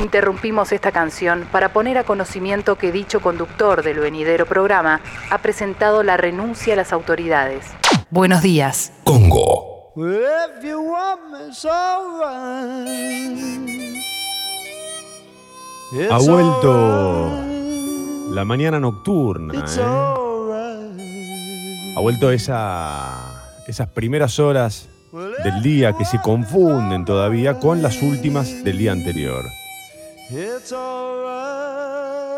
Interrumpimos esta canción para poner a conocimiento que dicho conductor del venidero programa ha presentado la renuncia a las autoridades. Buenos días. Congo. Ha vuelto la mañana nocturna. ¿eh? Ha vuelto esa, esas primeras horas del día que se confunden todavía con las últimas del día anterior.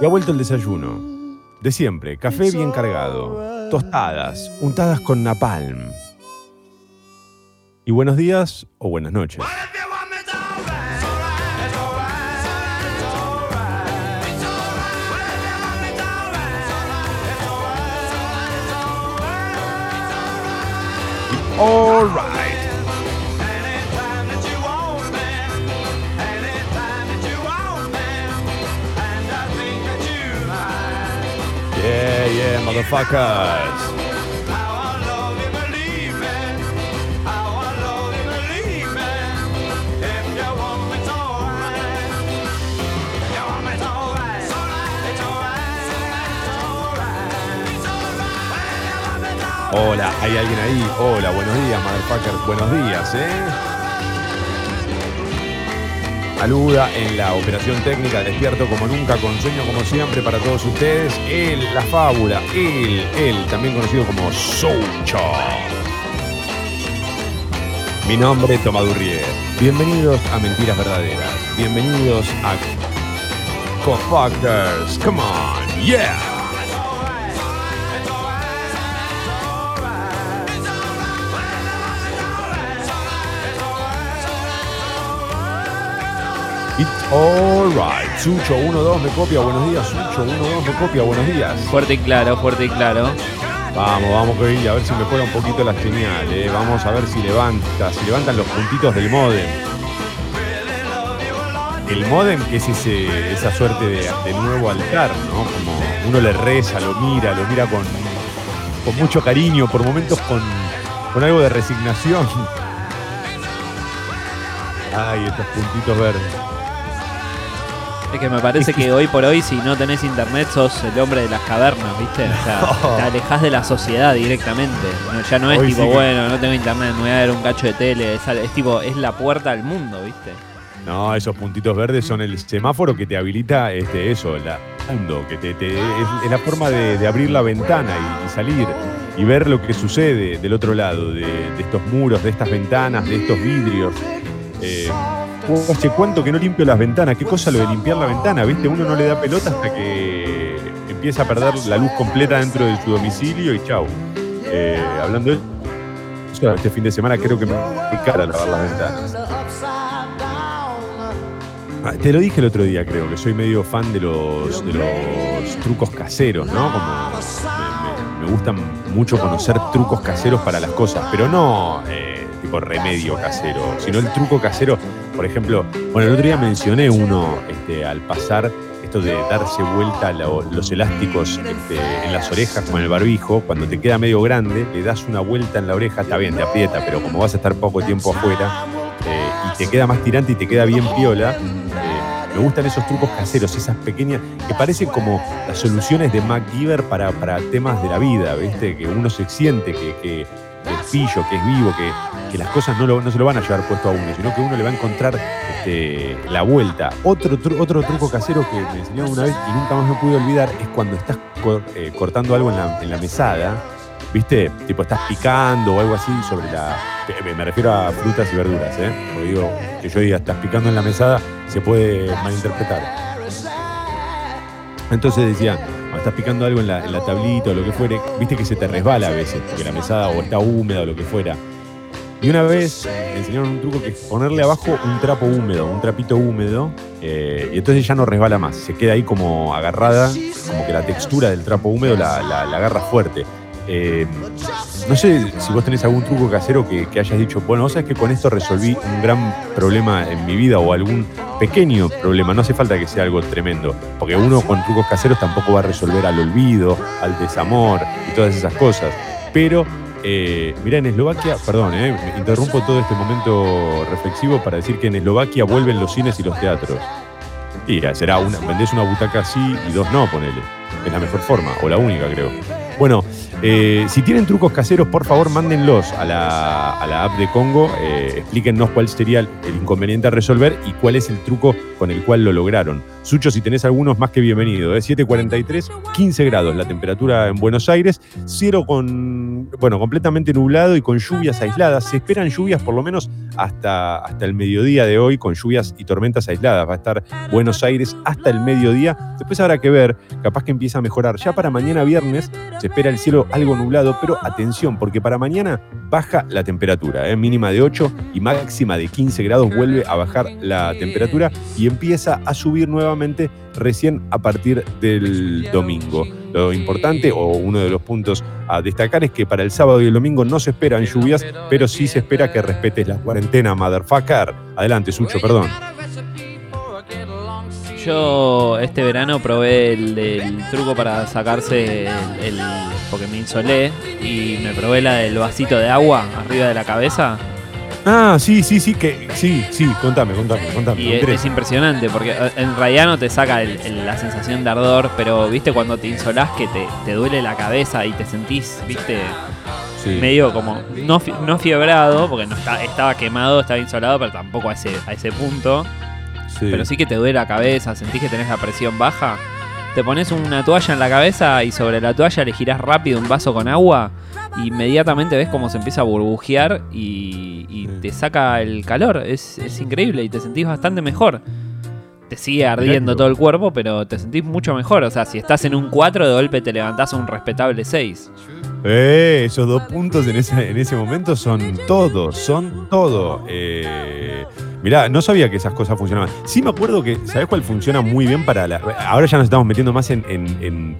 Y ha vuelto el desayuno. De siempre, café bien cargado, tostadas, untadas con napalm. Y buenos días o buenas noches. All right. Yeah, yeah, motherfuckers. Hola, ¿hay alguien ahí? Hola, buenos días, motherfuckers. Buenos días, ¿eh? Saluda en la operación técnica, despierto como nunca, con sueño como siempre para todos ustedes. Él, la fábula, él, él, también conocido como Soucho. Mi nombre es Tomadurrier. Bienvenidos a Mentiras Verdaderas. Bienvenidos a Co-Fuckers. Come on, yeah. Alright. Sucho 1-2 me copia, buenos días. Sucho 1-2 me copia, buenos días. Fuerte y claro, fuerte y claro. Vamos, vamos que hoy a ver si me juega un poquito la señal, eh. Vamos a ver si levanta, si levantan los puntitos del modem. El modem que es ese, esa suerte de, de nuevo altar, ¿no? Como uno le reza, lo mira, lo mira con, con mucho cariño, por momentos con, con algo de resignación. Ay, estos puntitos verdes. Es que me parece que hoy por hoy, si no tenés internet, sos el hombre de las cavernas, ¿viste? O sea, te alejás de la sociedad directamente. No, ya no es Hoy tipo, sí que- bueno, no tengo internet, me voy a ver un cacho de tele. Es, tipo, es la puerta al mundo, ¿viste? No, esos puntitos verdes son el semáforo que te habilita este, eso, el mundo, que te, te- es, es la forma de, de abrir la ventana y, y salir y ver lo que sucede del otro lado, de, de estos muros, de estas ventanas, de estos vidrios. Eh, hace cuánto que no limpio las ventanas, qué cosa lo de limpiar la ventana, ¿viste? Uno no le da pelota hasta que empieza a perder la luz completa dentro de su domicilio y chau. Eh, hablando de este fin de semana creo que me cara lavar las ventanas. Ah, Te lo dije el otro día, creo, que soy medio fan de los, trucos caseros, ¿no? Me gustan mucho conocer trucos caseros para las cosas, pero no eh, tipo remedio casero, sino el truco casero. Por ejemplo, bueno, el otro día mencioné uno este, al pasar, esto de darse vuelta lo- los elásticos este, en las orejas con el barbijo, cuando te queda medio grande, le das una vuelta en la oreja, está bien, te aprieta, pero como vas a estar poco tiempo afuera, eh, y te queda más tirante y te queda bien piola. eh, me gustan esos trucos caseros, esas pequeñas, que parecen como las soluciones de MacGyver para, para temas de la vida, ¿viste? Que uno se siente que, que es pillo, que es vivo, que, que las cosas no, se lo van a llevar puesto a uno, sino que uno le va a encontrar este, la vuelta. Otro, otro truco casero que me enseñaron una vez y nunca más me pude olvidar es cuando estás eh, cortando algo en la, en la mesada, ¿viste? Tipo, estás picando o algo así sobre la. me- refiero a frutas y verduras, ¿eh? Porque digo, que yo diga, estás picando en la mesada, se puede malinterpretar. Entonces decía, cuando estás picando algo en la, en la tablita o lo que fuere, viste que se te resbala a veces, porque la mesada o está húmeda o lo que fuera. Y una vez me enseñaron un truco que es ponerle abajo un trapo húmedo, un trapito húmedo, eh, y entonces ya no resbala más, se queda ahí como agarrada, como que la textura del trapo húmedo la, agarra fuerte. Eh, no sé si vos tenés algún truco casero que, que hayas dicho, bueno, vos sabés que con esto resolví un gran problema en mi vida o algún pequeño problema, no hace falta que sea algo tremendo, porque uno con trucos caseros tampoco va a resolver al olvido, al desamor y todas esas cosas. Pero, eh, mirá, en Eslovaquia, perdón, eh, me interrumpo todo este momento reflexivo para decir que en Eslovaquia vuelven los cines y los teatros. Y será una, vendés una butaca sí y dos no, ponele. Es la mejor forma, o la única, creo. Bueno, eh, si tienen trucos caseros, por favor, mándenlos a la, app de Congo. Eh, explíquennos cuál sería el inconveniente a resolver y cuál es el truco con el cual lo lograron. Sucho, si tenés algunos, más que bienvenido. ¿eh? 7.43, 15 grados la temperatura en Buenos Aires, cielo con, bueno, completamente nublado y con lluvias aisladas. Se esperan lluvias por lo menos hasta, hasta el mediodía de hoy, con lluvias y tormentas aisladas. Va a estar Buenos Aires hasta el mediodía. Después habrá que ver, capaz que empieza a mejorar. Ya para mañana viernes se espera el cielo algo nublado, pero atención, porque para mañana baja la temperatura, ¿eh? mínima de 8 y máxima de 15 grados, vuelve a bajar la temperatura y empieza a subir nuevamente recién a partir del domingo. Lo importante o uno de los puntos a destacar es que para el sábado y el domingo no se esperan lluvias, pero sí se espera que respetes la cuarentena, motherfucker. Adelante, Sucho, perdón. Yo este verano probé el, truco para sacarse el, porque me insolé y me probé la del vasito de agua arriba de la cabeza. Ah, sí, sí, sí, que sí, sí, contame, contame, contame. Y es, impresionante porque eh, en realidad no te saca la sensación de ardor, pero viste cuando te insolás que te, duele la cabeza y te sentís, viste, medio como no, no fiebrado, porque no estaba quemado, estaba insolado, pero tampoco a ese, a ese punto. Pero sí que te duele la cabeza, sentís que tenés la presión baja. Te pones una toalla en la cabeza y sobre la toalla le girás rápido un vaso con agua y inmediatamente ves cómo se empieza a burbujear y, te saca el calor. Es, increíble y te sentís bastante mejor. Te sigue ardiendo todo el cuerpo, pero te sentís mucho mejor. O sea, si estás en un 4, de golpe te levantás a un respetable 6. Eh, esos dos puntos en ese, en ese momento son todo, son todo. Eh, Mirá, no sabía que esas cosas funcionaban. Sí me acuerdo que, ¿sabes cuál funciona muy bien para la... Ahora ya nos estamos metiendo más en,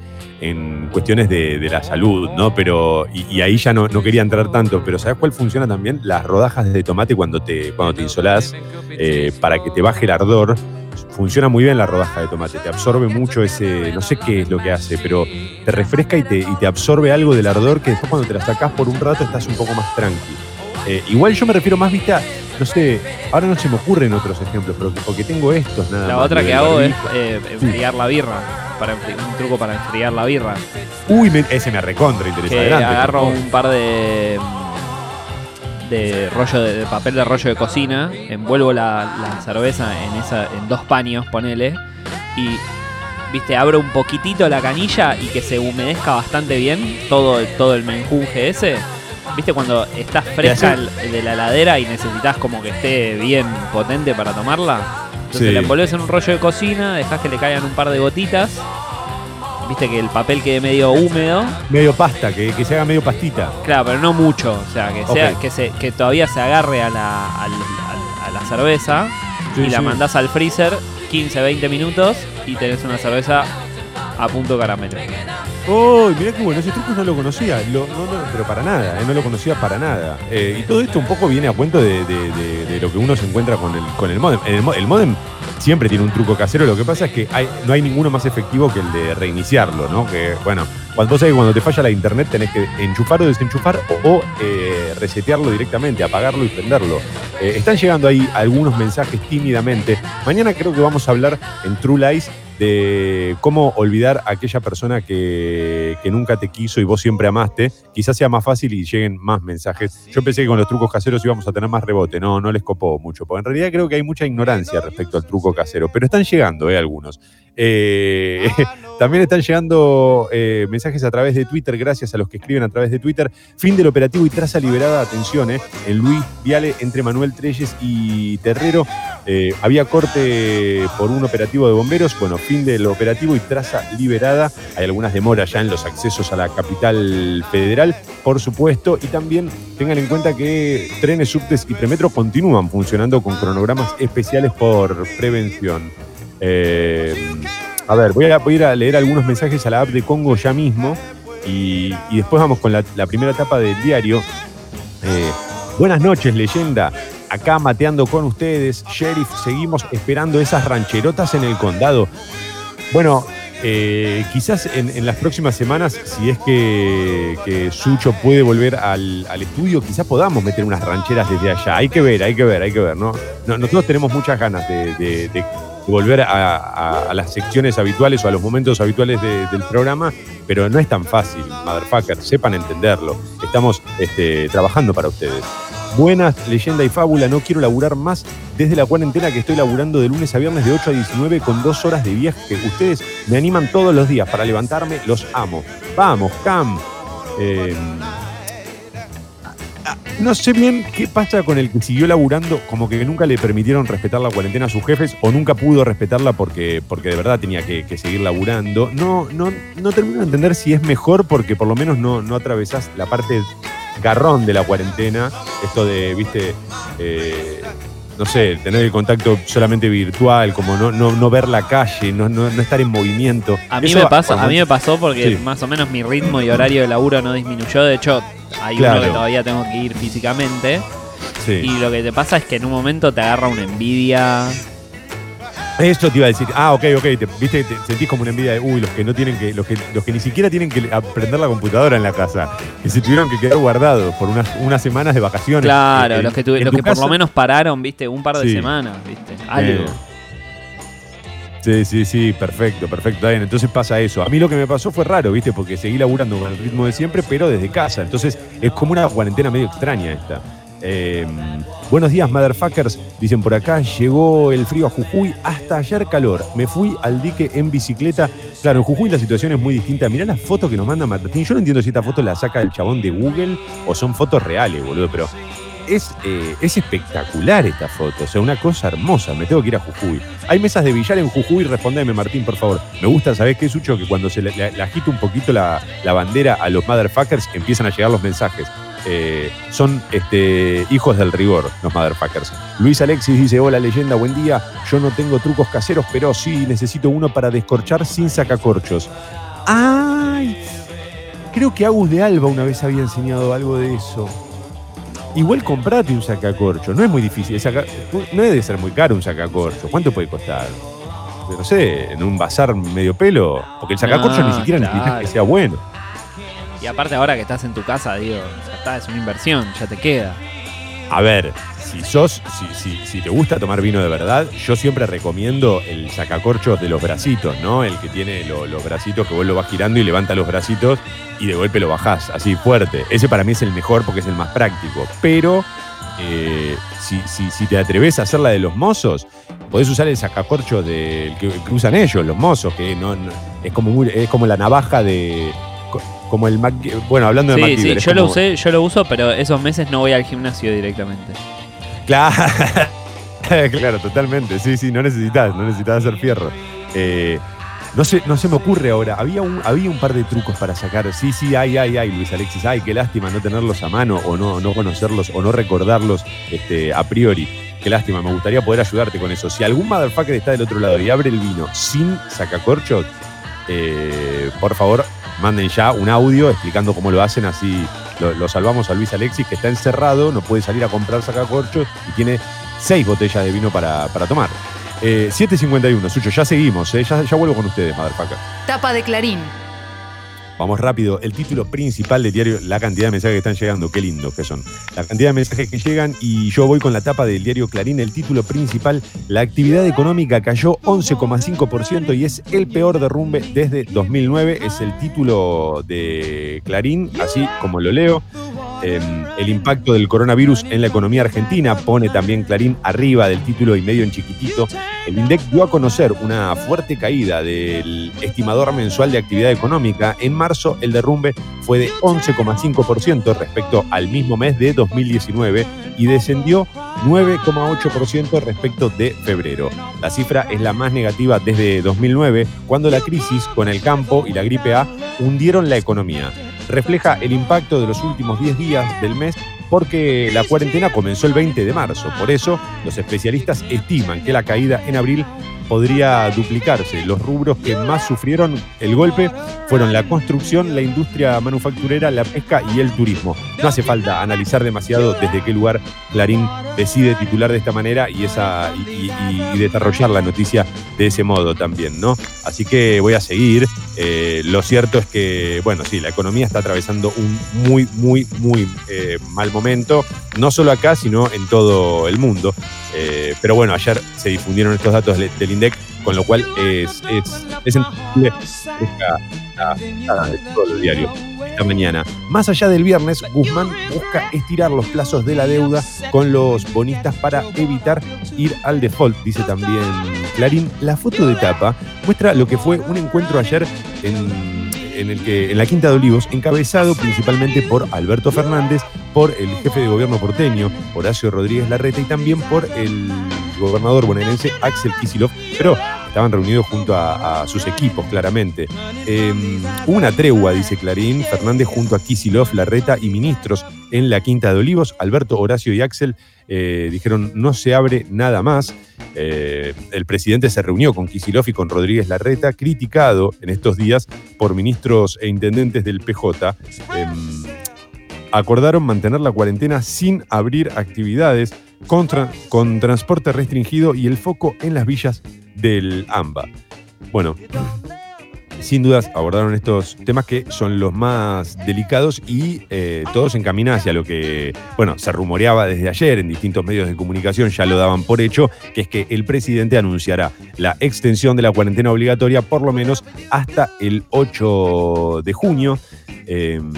cuestiones de, la salud, ¿no? Pero, y, ahí ya no, no, quería entrar tanto, pero ¿sabes cuál funciona también? Las rodajas de tomate cuando te, cuando te insolás, eh, para que te baje el ardor. Funciona muy bien la rodaja de tomate, te absorbe mucho ese, no sé qué es lo que hace, pero te refresca y te, y te absorbe algo del ardor que después cuando te la sacás por un rato estás un poco más tranqui. Eh, igual yo me refiero más, vista, no sé, ahora no se me ocurren otros ejemplos, pero porque tengo estos nada La otra que hago es eh, enfriar la birra, para un truco para enfriar la birra. Uy, ese me recontra interesa. agarro un par de de rollo de, papel de rollo de cocina, envuelvo la, cerveza en esa en dos paños, ponele, y viste, abro un poquitito la canilla y que se humedezca bastante bien todo, todo el menjunje ese ¿Viste cuando estás fresca de la heladera y necesitas como que esté bien potente para tomarla? Entonces la envolves en un rollo de cocina, dejas que le caigan un par de gotitas. Viste que el papel quede medio húmedo. Medio pasta, que, se haga medio pastita. Claro, pero no mucho. O sea, que sea, que, se, que todavía se agarre a la, a, la cerveza y la mandás al freezer 15, 20 minutos y tenés una cerveza a punto caramelo. ¡Uy, mirá qué bueno! Ese truco no lo conocía, no, pero para nada, eh, no lo conocía para nada. Eh, y todo esto un poco viene a cuento de, lo que uno se encuentra con el, con el modem. El, modem siempre tiene un truco casero, lo que pasa es que hay, no hay ninguno más efectivo que el de reiniciarlo, ¿no? Que, bueno, cuando, vos cuando te falla la internet tenés que enchufar o desenchufar o, eh, resetearlo directamente, apagarlo y prenderlo. están llegando ahí algunos mensajes tímidamente. Mañana creo que vamos a hablar en True Lies de cómo olvidar a aquella persona que, nunca te quiso y vos siempre amaste. Quizás sea más fácil y lleguen más mensajes. Yo pensé que con los trucos caseros íbamos a tener más rebote. No, no les copó mucho. Porque en realidad creo que hay mucha ignorancia respecto al truco casero. Pero están llegando, eh, algunos. Eh, también están llegando eh, mensajes a través de Twitter, gracias a los que escriben a través de Twitter. Fin del operativo y traza liberada, atención, eh, en Luis Viale entre Manuel Treyes y Terrero. Había corte por un operativo de bomberos. Bueno, fin del operativo y traza liberada. Hay algunas demoras ya en los accesos a la capital federal, por supuesto. Y también tengan en cuenta que trenes, subtes y premetro continúan funcionando con cronogramas especiales por prevención. Eh, a ver, voy a, ir a leer algunos mensajes a la app de Congo ya mismo y, después vamos con la, primera etapa del diario. Eh, buenas noches, leyenda. Acá mateando con ustedes, sheriff, seguimos esperando esas rancherotas en el condado. Bueno, eh, quizás en, las próximas semanas, si es que, Sucho puede volver al, estudio, quizás podamos meter unas rancheras desde allá. Hay que ver, hay que ver, hay que ver, ¿no? nosotros tenemos muchas ganas de volver a, las secciones habituales o a los momentos habituales del programa, pero no es tan fácil, motherfucker, sepan entenderlo. Estamos este, trabajando para ustedes. Buenas, leyenda y fábula, no quiero laburar más desde la cuarentena que estoy laburando de lunes a viernes de 8 a 19 con dos horas de viaje. Ustedes me animan todos los días para levantarme, los amo. Vamos, Cam. Eh, no sé bien qué pasa con el que siguió laburando, como que nunca le permitieron respetar la cuarentena a sus jefes o nunca pudo respetarla porque, porque de verdad tenía que, seguir laburando. No, no, no termino de entender si es mejor porque por lo menos no, no atravesás la parte garrón de la cuarentena, esto de, viste, eh, no sé, tener el contacto solamente virtual, como no, no, ver la calle, no, no, estar en movimiento. A mí, me, pasa, a mí me pasó porque más o menos mi ritmo y horario de laburo no disminuyó. De hecho, hay uno que todavía tengo que ir físicamente. Y lo que te pasa es que en un momento te agarra una envidia eso te iba a decir. Ah, ok, ok. Te, viste, te sentís como una envidia de, uy, los que no tienen que, los que, los que ni siquiera tienen que aprender la computadora en la casa, que se tuvieron que quedar guardados por unas, unas semanas de vacaciones. Claro, los que, los que por lo menos pararon, viste, un par de semanas, viste. Algo. Sí, sí, sí, perfecto, perfecto. Bien. Entonces pasa eso. A mí lo que me pasó fue raro, ¿viste? Porque seguí laburando con el ritmo de siempre, pero desde casa. Entonces es como una cuarentena medio extraña esta. Em, buenos días, motherfuckers. Dicen por acá, llegó el frío a Jujuy, hasta ayer calor. Me fui al dique en bicicleta. Claro, en Jujuy la situación es muy distinta. Mirá la foto que nos manda Martín. Yo no entiendo si esta foto la saca el chabón de Google o son fotos reales, boludo, pero es, eh, es espectacular esta foto. O sea, una cosa hermosa. Me tengo que ir a Jujuy. Hay mesas de billar en Jujuy. Respondeme, Martín, por favor. Me gusta, ¿sabés qué, Sucho? Que cuando se le, agita un poquito la, la bandera a los motherfuckers, empiezan a llegar los mensajes. Eh, son este, hijos del rigor, los motherfuckers. Luis Alexis dice: Hola leyenda, buen día. Yo no tengo trucos caseros, pero sí necesito uno para descorchar sin sacacorchos. ¡Ay! Creo que Agus de Alba una vez había enseñado algo de eso. Igual comprate un sacacorcho, no es muy difícil. no debe ser muy caro un sacacorcho. ¿Cuánto puede costar? No sé, en un bazar medio pelo. Porque el sacacorcho ni siquiera necesita que sea bueno. Y aparte ahora que estás en tu casa, digo, ya está, es una inversión, ya te queda. A ver, si sos, si, si, te gusta tomar vino de verdad, yo siempre recomiendo el sacacorchos de los bracitos, ¿no? El que tiene los bracitos que vos lo vas girando y levanta los bracitos y de golpe lo bajás, así fuerte. Ese para mí es el mejor porque es el más práctico. Pero eh, si, si, te atreves a hacer la de los mozos, podés usar el sacacorcho del que, usan ellos, los mozos, que no, es, como es como la navaja de como el Mac, bueno, hablando de sí, Sí, yo lo usé, yo lo uso, pero esos meses no voy al gimnasio directamente. Claro, claro, totalmente. Sí, sí, no necesitas, no necesitas hacer fierro. Eh, no se, no se me ocurre ahora. Había un, había un par de trucos para sacar. Sí, sí, ay, ay, ay, Luis Alexis. Ay, qué lástima no tenerlos a mano o no, no conocerlos o no recordarlos este, a priori. Qué lástima, me gustaría poder ayudarte con eso. Si algún motherfucker está del otro lado y abre el vino sin sacacorchos, eh, por favor, manden ya un audio explicando cómo lo hacen, así lo, salvamos a Luis Alexis, que está encerrado, no puede salir a comprar sacacorchos y tiene seis botellas de vino para, tomar. 7.51, eh, Sucho, ya seguimos, eh, ya, ya vuelvo con ustedes, motherfucker. Tapa de Clarín. Vamos rápido. El título principal del diario, la cantidad de mensajes que están llegando, qué lindo que son. La cantidad de mensajes que llegan y yo voy con la tapa del diario Clarín. El título principal, la actividad económica cayó 11,5% y es el peor derrumbe desde 2009. Es el título de Clarín, así como lo leo. Em, el impacto del coronavirus en la economía argentina pone también Clarín arriba del título y medio en chiquitito. El INDEC dio a conocer una fuerte caída del estimador mensual de actividad económica. En marzo el derrumbe fue de 11,5% respecto al mismo mes de 2019 y descendió 9,8% respecto de febrero. La cifra es la más negativa desde 2009, cuando la crisis con el campo y la gripe A hundieron la economía refleja el impacto de los últimos 10 días del mes porque la cuarentena comenzó el 20 de marzo. Por eso, los especialistas estiman que la caída en abril podría duplicarse. Los rubros que más sufrieron el golpe fueron la construcción, la industria manufacturera, la pesca y el turismo. No hace falta analizar demasiado desde qué lugar Clarín decide titular de esta manera y, esa, y, desarrollar la noticia de ese modo también, ¿no? Así que voy a seguir. Eh, lo cierto es que, bueno, sí, la economía está atravesando un muy, muy, muy eh, mal momento, no solo acá, sino en todo el mundo. Eh, pero bueno, ayer se difundieron estos datos del INDEC, con lo cual es, es, es entendible esta mañana. Más allá del viernes, Guzmán busca estirar los plazos de la deuda con los bonistas para evitar ir al default, dice también Clarín. La foto de tapa muestra lo que fue un encuentro ayer en en, el que, en la Quinta de Olivos, encabezado principalmente por Alberto Fernández, por el jefe de gobierno porteño, Horacio Rodríguez Larreta, y también por el gobernador bonaerense Axel Kisilov, pero estaban reunidos junto a, sus equipos, claramente. Em, una tregua, dice Clarín, Fernández junto a Kisilov, Larreta y ministros en la Quinta de Olivos, Alberto, Horacio y Axel eh, dijeron no se abre nada más. Eh, el presidente se reunió con Kisilov y con Rodríguez Larreta, criticado en estos días por ministros e intendentes del PJ. Em, acordaron mantener la cuarentena sin abrir actividades contra, con transporte restringido y el foco en las villas del AMBA. Bueno, sin dudas abordaron estos temas que son los más delicados y eh, todos encaminan hacia lo que, bueno, se rumoreaba desde ayer en distintos medios de comunicación, ya lo daban por hecho, que es que el presidente anunciará la extensión de la cuarentena obligatoria por lo menos hasta el 8 de junio. Em,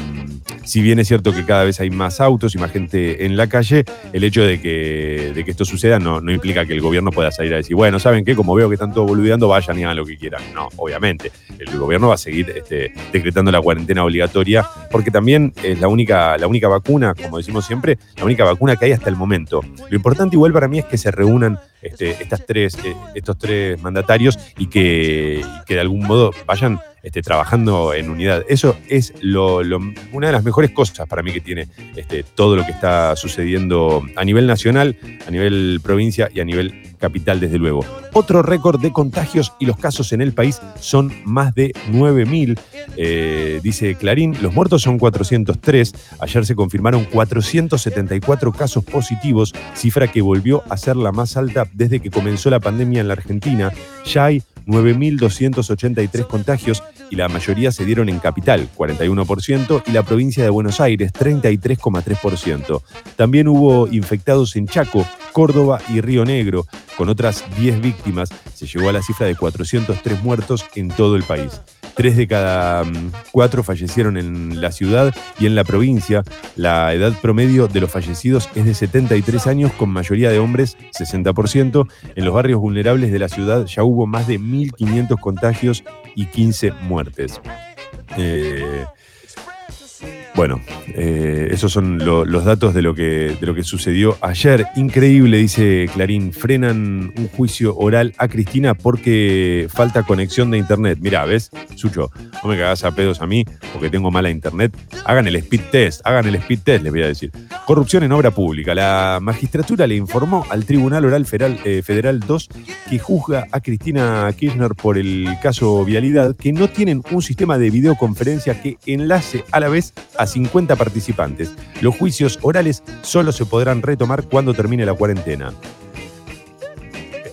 si bien es cierto que cada vez hay más autos y más gente en la calle, el hecho de que, de que esto suceda no, no, implica que el gobierno pueda salir a decir, bueno, ¿saben qué? Como veo que están todos boludeando, vayan y hagan lo que quieran. No, obviamente. El gobierno va a seguir este, decretando la cuarentena obligatoria, porque también es la única, la única vacuna, como decimos siempre, la única vacuna que hay hasta el momento. Lo importante igual para mí es que se reúnan este, estas tres, eh, estos tres mandatarios y que, que de algún modo vayan este, trabajando en unidad. Eso es lo, una de las mejores cosas para mí que tiene este, todo lo que está sucediendo a nivel nacional, a nivel provincia y a nivel capital, desde luego. Otro récord de contagios y los casos en el país son más de 9.000, eh, dice Clarín. Los muertos son 403. Ayer se confirmaron 474 casos positivos, cifra que volvió a ser la más alta desde que comenzó la pandemia en la Argentina. Ya hay 9.283 contagios y la mayoría se dieron en Capital, 41%, y la provincia de Buenos Aires, 33,3%. También hubo infectados en Chaco, Córdoba y Río Negro, con otras 10 víctimas. Se llegó a la cifra de 403 muertos en todo el país. Tres de cada mm, cuatro fallecieron en la ciudad y en la provincia. La edad promedio de los fallecidos es de 73 años, con mayoría de hombres, 60%. En los barrios vulnerables de la ciudad ya hubo más de 1.500 contagios y 15 muertes. Eh, bueno, eh, esos son los datos de lo, que, de lo que sucedió ayer. Increíble, dice Clarín. Frenan un juicio oral a Cristina porque falta conexión de internet. Mira, ¿ves? Sucho, no me cagas a pedos a mí porque tengo mala internet. Hagan el speed test, hagan el speed test, les voy a decir. Corrupción en obra pública. La magistratura le informó al Tribunal Oral Federal, eh, Federal 2 que juzga a Cristina Kirchner por el caso Vialidad que no tienen un sistema de videoconferencia que enlace a la vez a 50 participantes. Los juicios orales solo se podrán retomar cuando termine la cuarentena.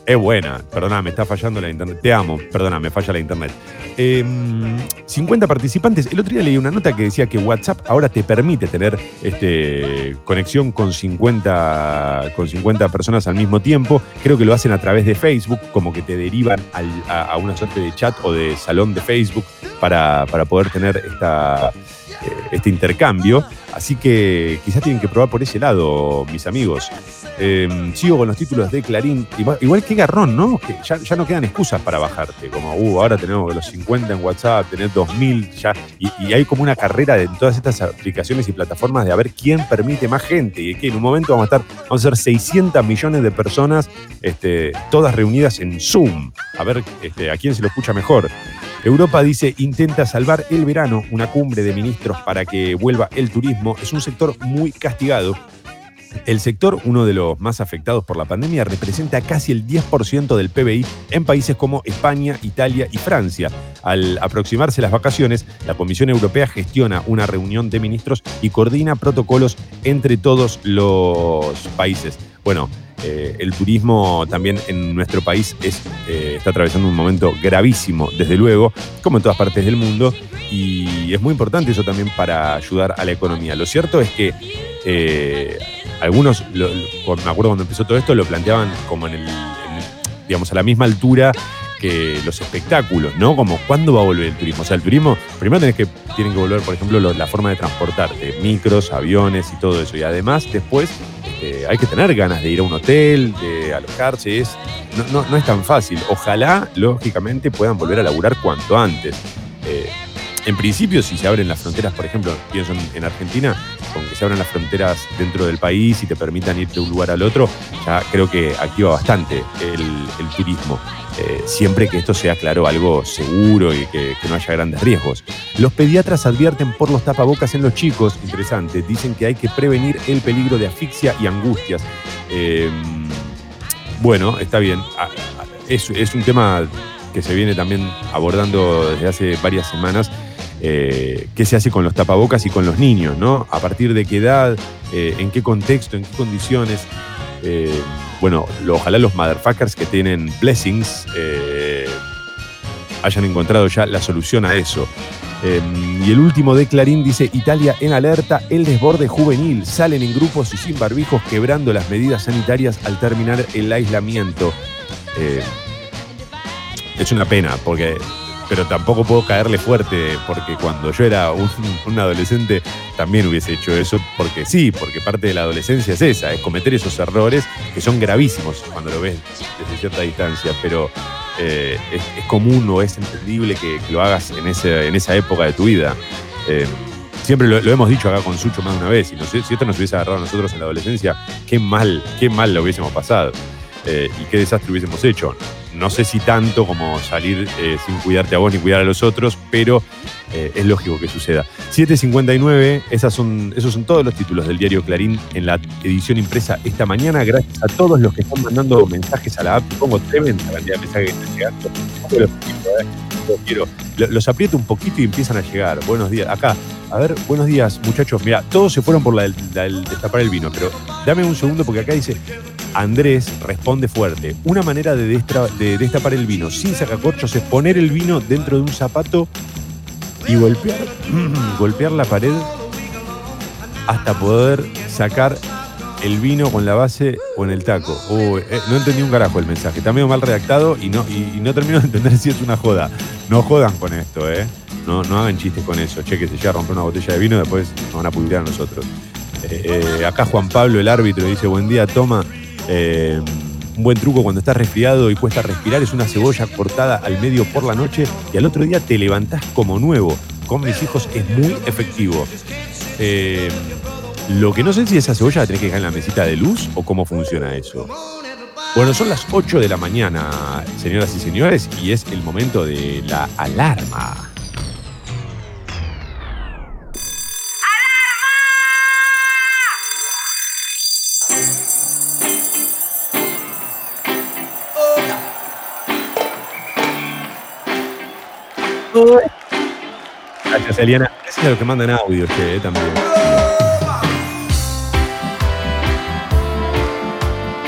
Es buena, perdona, me está fallando la internet. Te amo, perdona, me falla la internet. 50 em, participantes. El otro día leí una nota que decía que WhatsApp ahora te permite tener este, conexión con 50, con 50 personas al mismo tiempo. Creo que lo hacen a través de Facebook, como que te derivan a, una suerte de chat o de salón de Facebook para, para poder tener esta este intercambio. Así que quizás tienen que probar por ese lado, mis amigos. Em, sigo con los títulos de Clarín. Igual, que garrón, ¿no? Ya, no quedan excusas para bajarte. Como, uh, ahora tenemos los 50 en WhatsApp, tener 2000 ya. Y, hay como una carrera de todas estas aplicaciones y plataformas de a ver quién permite más gente. Y que en un momento vamos a estar, vamos a ser 600 millones de personas, este, todas reunidas en Zoom. A ver este, a quién se lo escucha mejor. Europa dice intenta salvar el verano, una cumbre de ministros para que vuelva el turismo. Es un sector muy castigado. El sector, uno de los más afectados por la pandemia, representa casi el 10% del PBI en países como España, Italia y Francia. Al aproximarse las vacaciones, la Comisión Europea gestiona una reunión de ministros y coordina protocolos entre todos los países. Bueno, eh, el turismo también en nuestro país eh, está atravesando un momento gravísimo, desde luego, como en todas partes del mundo, y es muy importante eso también para ayudar a la economía. Lo cierto es que eh, algunos, me acuerdo cuando empezó todo esto, lo planteaban como en el, digamos, a la misma altura los espectáculos, ¿no? Como cuándo va a volver el turismo. O sea, el turismo, primero tenés que, tienen que volver, por ejemplo, la forma de transportarte, micros, aviones y todo eso. Y además, después, este, hay que tener ganas de ir a un hotel, de alojarse. No, no, es tan fácil. Ojalá, lógicamente, puedan volver a laburar cuanto antes. Eh, en principio, si se abren las fronteras, por ejemplo, pienso en, Argentina, con que se abran las fronteras dentro del país y te permitan ir de un lugar al otro, ya creo que activa bastante el, turismo. Eh, siempre que esto sea, claro, algo seguro y que, no haya grandes riesgos. Los pediatras advierten por los tapabocas en los chicos, interesante, dicen que hay que prevenir el peligro de asfixia y angustias. Em, bueno, está bien. Ah, ah, es, un tema que se viene también abordando desde hace varias semanas eh, qué se hace con los tapabocas y con los niños, ¿no? A partir de qué edad, eh, en qué contexto, en qué condiciones. Eh, bueno, ojalá los motherfuckers que tienen blessings hayan encontrado ya la solución a eso. y el último de Clarín dice, Italia en alerta, el desborde juvenil, salen en grupos y sin barbijos quebrando las medidas sanitarias al terminar el aislamiento. es una pena, porque pero tampoco puedo caerle fuerte porque cuando yo era un, adolescente también hubiese hecho eso porque sí, porque parte de la adolescencia es esa, es cometer esos errores que son gravísimos cuando lo ves desde cierta distancia, pero eh, es, común o es entendible que, lo hagas en, ese, en esa época de tu vida. Eh, siempre lo, hemos dicho acá con Sucho más de una vez, y si esto nos hubiese agarrado a nosotros en la adolescencia, qué mal, qué mal lo hubiésemos pasado eh, y qué desastre hubiésemos hecho no sé si tanto como salir eh, sin cuidarte a vos ni cuidar a los otros, pero eh, es lógico que suceda. 7.59, esas son, esos son todos los títulos del diario Clarín en la edición impresa esta mañana. Gracias a todos los que están mandando mensajes a la app. Pongo tremenda cantidad de mensajes que están llegando. Los, eh, los aprieto un poquito y empiezan a llegar. Buenos días. Acá, a ver, buenos días, muchachos. Mira, todos se fueron por la del destapar el vino, pero dame un segundo porque acá dice, Andrés responde fuerte. Una manera de, destapar el vino sin sacacorchos es poner el vino dentro de un zapato y golpear, golpear la pared hasta poder sacar el vino con la base o en el taco. Eh, no entendí un carajo el mensaje. Está medio mal redactado y no, termino de entender si es una joda. No jodan con esto, ¿eh? No, hagan chistes con eso. Che, que se llega a romper una botella de vino, después nos van a publicar a nosotros. Eh, eh, acá Juan Pablo, el árbitro, dice: Buen día, toma. Eh, un buen truco cuando estás resfriado y cuesta respirar es una cebolla cortada al medio por la noche y al otro día te levantás como nuevo. Con mis hijos es muy efectivo. Eh, lo que no sé si esa cebolla la tenés que dejar en la mesita de luz o cómo funciona eso. Bueno, son las 8 de la mañana, señoras y señores, y es el momento de la alarma. Gracias, Eliana. Gracias a los que mandan audio, che, eh, también.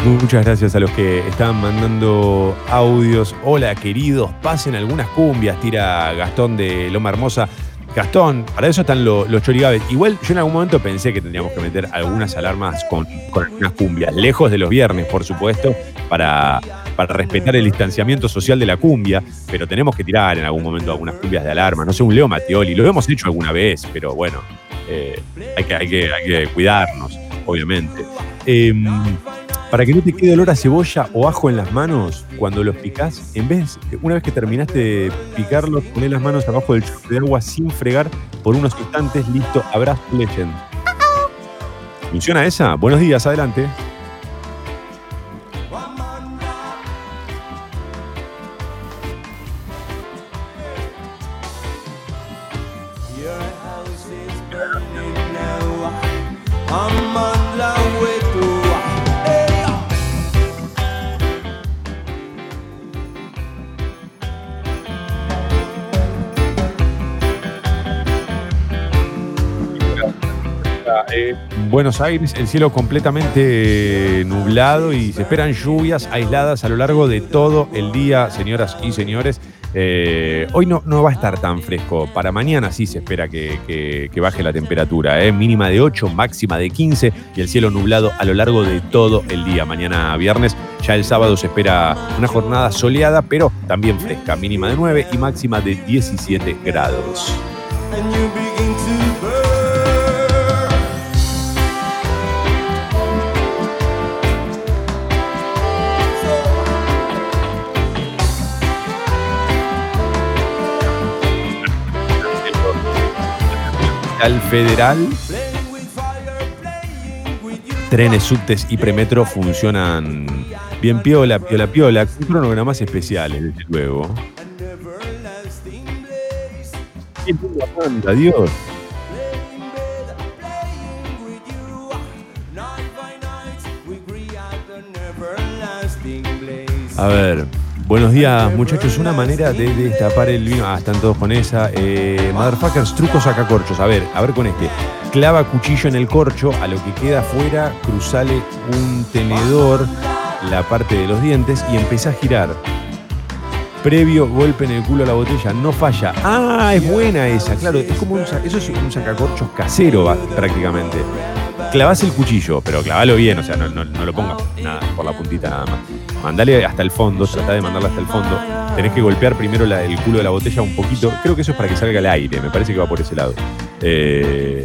Muchas gracias a los que están mandando audios. Hola, queridos, pasen algunas cumbias, tira Gastón de Loma Hermosa. Gastón, para eso están los, los chorigabes. Igual yo en algún momento pensé que tendríamos que meter algunas alarmas con, con algunas cumbias, lejos de los viernes, por supuesto, para, para respetar el distanciamiento social de la cumbia, pero tenemos que tirar en algún momento algunas cumbias de alarma. No sé, un Leo Mattioli, lo hemos hecho alguna vez, pero bueno, eh, hay, que, hay, que, cuidarnos, obviamente. Em, para que no te quede olor a cebolla o ajo en las manos cuando los picás, en vez, una vez que terminaste de picarlos, poné las manos abajo del chorro de agua sin fregar por unos instantes, listo, abrazo legend. ¿Funciona esa? Buenos días, adelante. Buenos Aires, el cielo completamente nublado y se esperan lluvias aisladas a lo largo de todo el día, señoras y señores. Eh, hoy no, no va a estar tan fresco. Para mañana sí se espera que, baje la temperatura. ¿eh? Mínima de 8, máxima de 15 y el cielo nublado a lo largo de todo el día. Mañana viernes, ya el sábado se espera una jornada soleada, pero también fresca. Mínima de 9 y máxima de 17 grados. Federal. Trenes, subtes y premetro funcionan bien piola, piola, piola, con cronogramas especiales, desde luego. Dios. A ver, Buenos días, muchachos. Una manera de destapar el vino. Ah, están todos con esa. Eh, motherfuckers, trucos sacacorchos. A ver, a ver con este. Clava cuchillo en el corcho, a lo que queda afuera, cruzale un tenedor, la parte de los dientes y empieza a girar. Previo golpe en el culo a la botella, no falla. Ah, es buena esa, claro. Es como un, un sacacorchos casero prácticamente clavás el cuchillo, pero clavalo bien, o sea, no, lo pongas nada, por la puntita nada más. Mandale hasta el fondo, trata de mandarla hasta el fondo. Tenés que golpear primero el culo de la botella un poquito. Creo que eso es para que salga el aire, me parece que va por ese lado. Eh,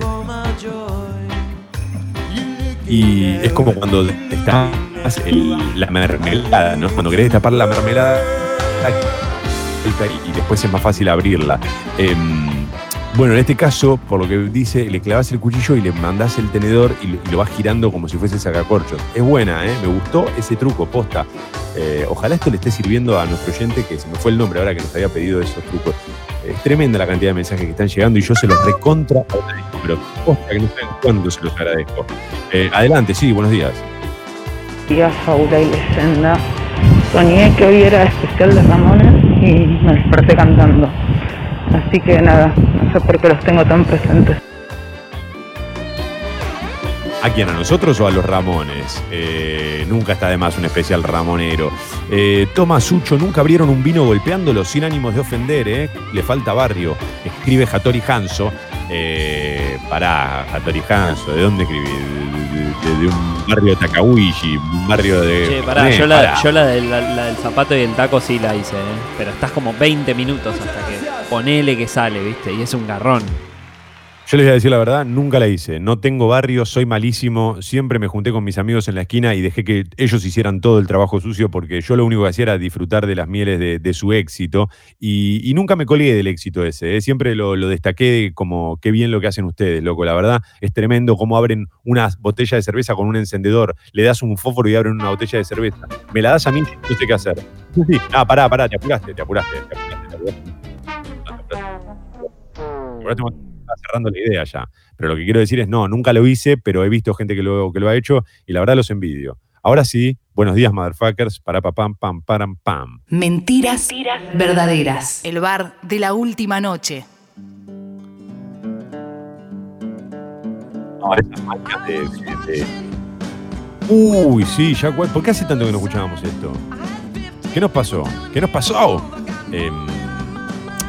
y es como cuando estás la mermelada, ¿no? Cuando querés tapar la mermelada y después es más fácil abrirla. Em, bueno, en este caso, por lo que dice, le clavas el cuchillo y le mandás el tenedor y lo, vas girando como si fuese sacacorchos. Es buena, ¿eh? Me gustó ese truco, posta. Eh, ojalá esto le esté sirviendo a nuestro oyente, que se me fue el nombre ahora que nos había pedido esos trucos. Es tremenda la cantidad de mensajes que están llegando y yo se los recontra agradezco, pero posta que no saben cuándo se los agradezco. Eh, adelante, sí, buenos días. Días, Faula y Leyenda. Soñé que hoy era especial de Ramones y me desperté cantando. Así que nada, no sé por qué los tengo tan presentes. ¿A quién? ¿A nosotros o a los Ramones? Eh, nunca está de más un especial ramonero. Eh, Toma Sucho, nunca abrieron un vino golpeándolo sin ánimos de ofender, ¿eh? Le falta barrio. Escribe Hattori Hanso. Eh, pará, Hattori Hanso, ¿de dónde escribí? De, un barrio de Takawiji, un barrio de. Che, pará, yo, La, yo la, del zapato y el taco sí la hice, ¿eh? Pero estás como 20 minutos hasta que ponele que sale, ¿viste? Y es un garrón. Yo les voy a decir la verdad, nunca la hice. No tengo barrio, soy malísimo. Siempre me junté con mis amigos en la esquina y dejé que ellos hicieran todo el trabajo sucio porque yo lo único que hacía era disfrutar de las mieles de, su éxito. Y, nunca me colgué del éxito ese. ¿eh? Siempre lo, destaqué como qué bien lo que hacen ustedes, loco. La verdad es tremendo cómo abren una botella de cerveza con un encendedor, le das un fósforo y abren una botella de cerveza. Me la das a mí, no sé qué hacer. Ah, pará, pará, te apuraste, te apuraste, te apuraste. Te apuraste cerrando la idea ya. Pero lo que quiero decir es, no, nunca lo hice, pero he visto gente que lo, que lo ha hecho y la verdad los envidio. Ahora sí, buenos días, motherfuckers, para pam, pam, param, pam. Mentiras, verdaderas. El bar de la última noche. No, de, Uy, sí, ya ¿Por qué hace tanto que no escuchábamos esto? ¿Qué nos pasó? ¿Qué nos pasó? Eh,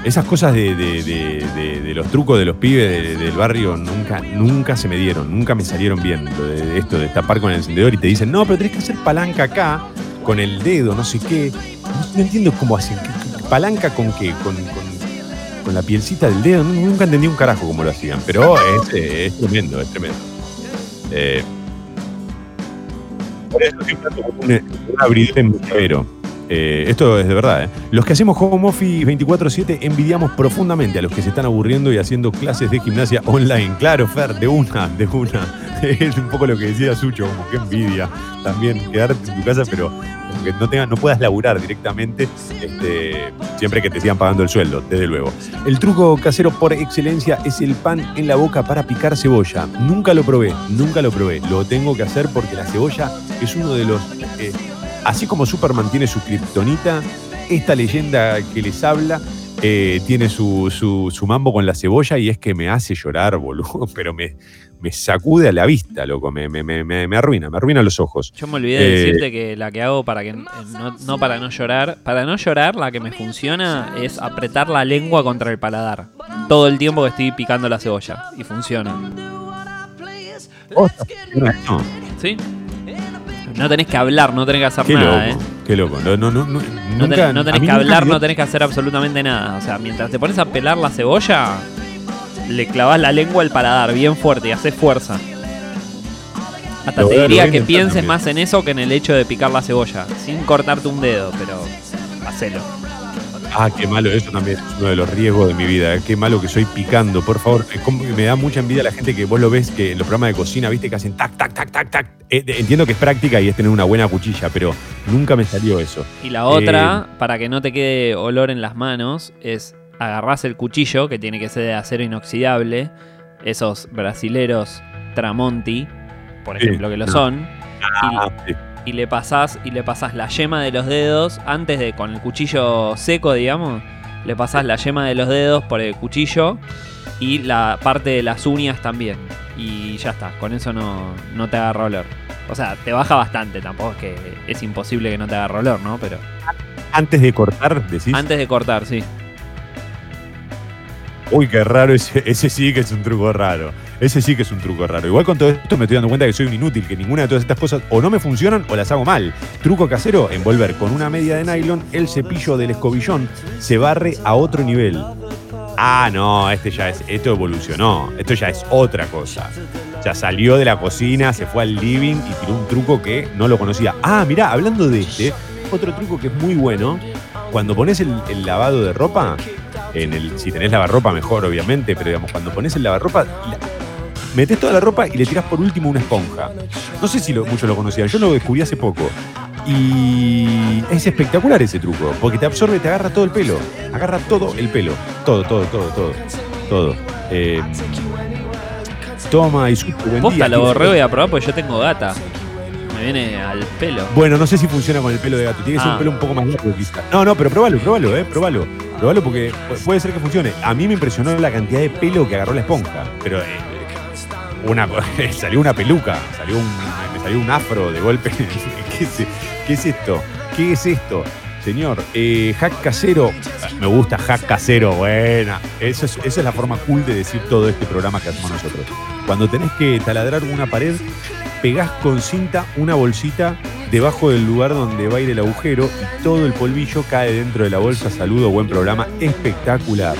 esas cosas de, los trucos de los pibes del barrio nunca, nunca se me dieron, nunca me salieron bien. Lo de esto de tapar con el encendedor y te dicen, no, pero tenés que hacer palanca acá, con el dedo, no sé qué. No, entiendo cómo hacen. ¿Palanca con qué? Con, la pielcita del dedo. Nunca entendí un carajo cómo lo hacían, pero es, tremendo, es tremendo. Eh, por eso siempre un, un abridor en mi eh, esto es de verdad. ¿eh? Los que hacemos home office 24-7 envidiamos profundamente a los que se están aburriendo y haciendo clases de gimnasia online. Claro, Fer, de una, de una. Es un poco lo que decía Sucho, como que envidia también quedarte en tu casa, pero que no, tengas, no puedas laburar directamente este, siempre que te sigan pagando el sueldo, desde luego. El truco casero por excelencia es el pan en la boca para picar cebolla. Nunca lo probé, nunca lo probé. Lo tengo que hacer porque la cebolla es uno de los... Eh, Así como Superman tiene su kriptonita, esta leyenda que les habla eh, tiene su, su, mambo con la cebolla y es que me hace llorar, boludo, pero me, me sacude a la vista, loco, me, me, me, arruina, me arruina los ojos. Yo me olvidé de eh, decirte que la que hago para que no, no, para no llorar, para no llorar, la que me funciona es apretar la lengua contra el paladar. Todo el tiempo que estoy picando la cebolla. Y funciona. ¿Sí? No tenés que hablar, no tenés que hacer nada, ¿eh? Qué loco. No, no, no, no, tenés, que hablar, no tenés que hacer absolutamente nada. O sea, mientras te pones a pelar la cebolla, le clavas la lengua al paladar bien fuerte y haces fuerza. Hasta te diría que pienses más en eso que en el hecho de picar la cebolla, sin cortarte un dedo, pero hacelo. Ah, qué malo, eso también es uno de los riesgos de mi vida. Eh. Qué malo que soy picando, por favor. Me da mucha envidia la gente que vos lo ves que en los programas de cocina, viste, que hacen tac, tac, tac, tac, tac. Eh, entiendo que es práctica y es tener una buena cuchilla, pero nunca me salió eso. Y la otra, eh, para que no te quede olor en las manos, es agarrás el cuchillo, que tiene que ser de acero inoxidable, esos brasileros Tramonti, por ejemplo, que lo son. Ah, y le pasás y le pasás la yema de los dedos antes de con el cuchillo seco, digamos, le pasás la yema de los dedos por el cuchillo y la parte de las uñas también. Y ya está, con eso no, no te agarra olor. O sea, te baja bastante, tampoco es que es imposible que no te agarre olor, ¿no? Pero. Antes de cortar, decís. Antes de cortar, sí. Uy, qué raro, ese, ese sí que es un truco raro. Ese sí que es un truco raro. Igual con todo esto me estoy dando cuenta que soy un inútil, que ninguna de todas estas cosas o no me funcionan o las hago mal. Truco casero, envolver con una media de nylon el cepillo del escobillón se barre a otro nivel. Ah, no, este ya es, esto evolucionó, esto ya es otra cosa. Ya salió de la cocina, se fue al living y tiró un truco que no lo conocía. Ah, mirá, hablando de este, otro truco que es muy bueno, cuando pones el, lavado de ropa, en el, si tenés lavarropa mejor, obviamente, pero digamos, cuando pones el lavarropa, metes toda la ropa y le tirás por último una esponja. No sé si lo, muchos lo conocían, yo lo descubrí hace poco. Y es espectacular ese truco, porque te absorbe, te agarra todo el pelo. Agarra todo el pelo. Todo, todo, todo, todo. Todo. Eh, toma y su buen Posta, lo voy a probar porque yo tengo gata. Me viene al pelo. Bueno, no sé si funciona con el pelo de gato. Tiene que ser un ah. pelo un poco más largo quizás. No, no, pero probalo, probalo, eh, probalo. Probalo porque puede ser que funcione. A mí me impresionó la cantidad de pelo que agarró la esponja. Pero eh, una, salió una peluca, salió un, me salió un afro de golpe. ¿Qué es, esto? ¿Qué es esto? Señor, eh, hack casero, me gusta hack casero, buena. Esa es la forma cool de decir todo este programa que hacemos nosotros. Cuando tenés que taladrar una pared, pegás con cinta una bolsita debajo del lugar donde va a ir el agujero y todo el polvillo cae dentro de la bolsa. Saludo, buen programa, espectacular.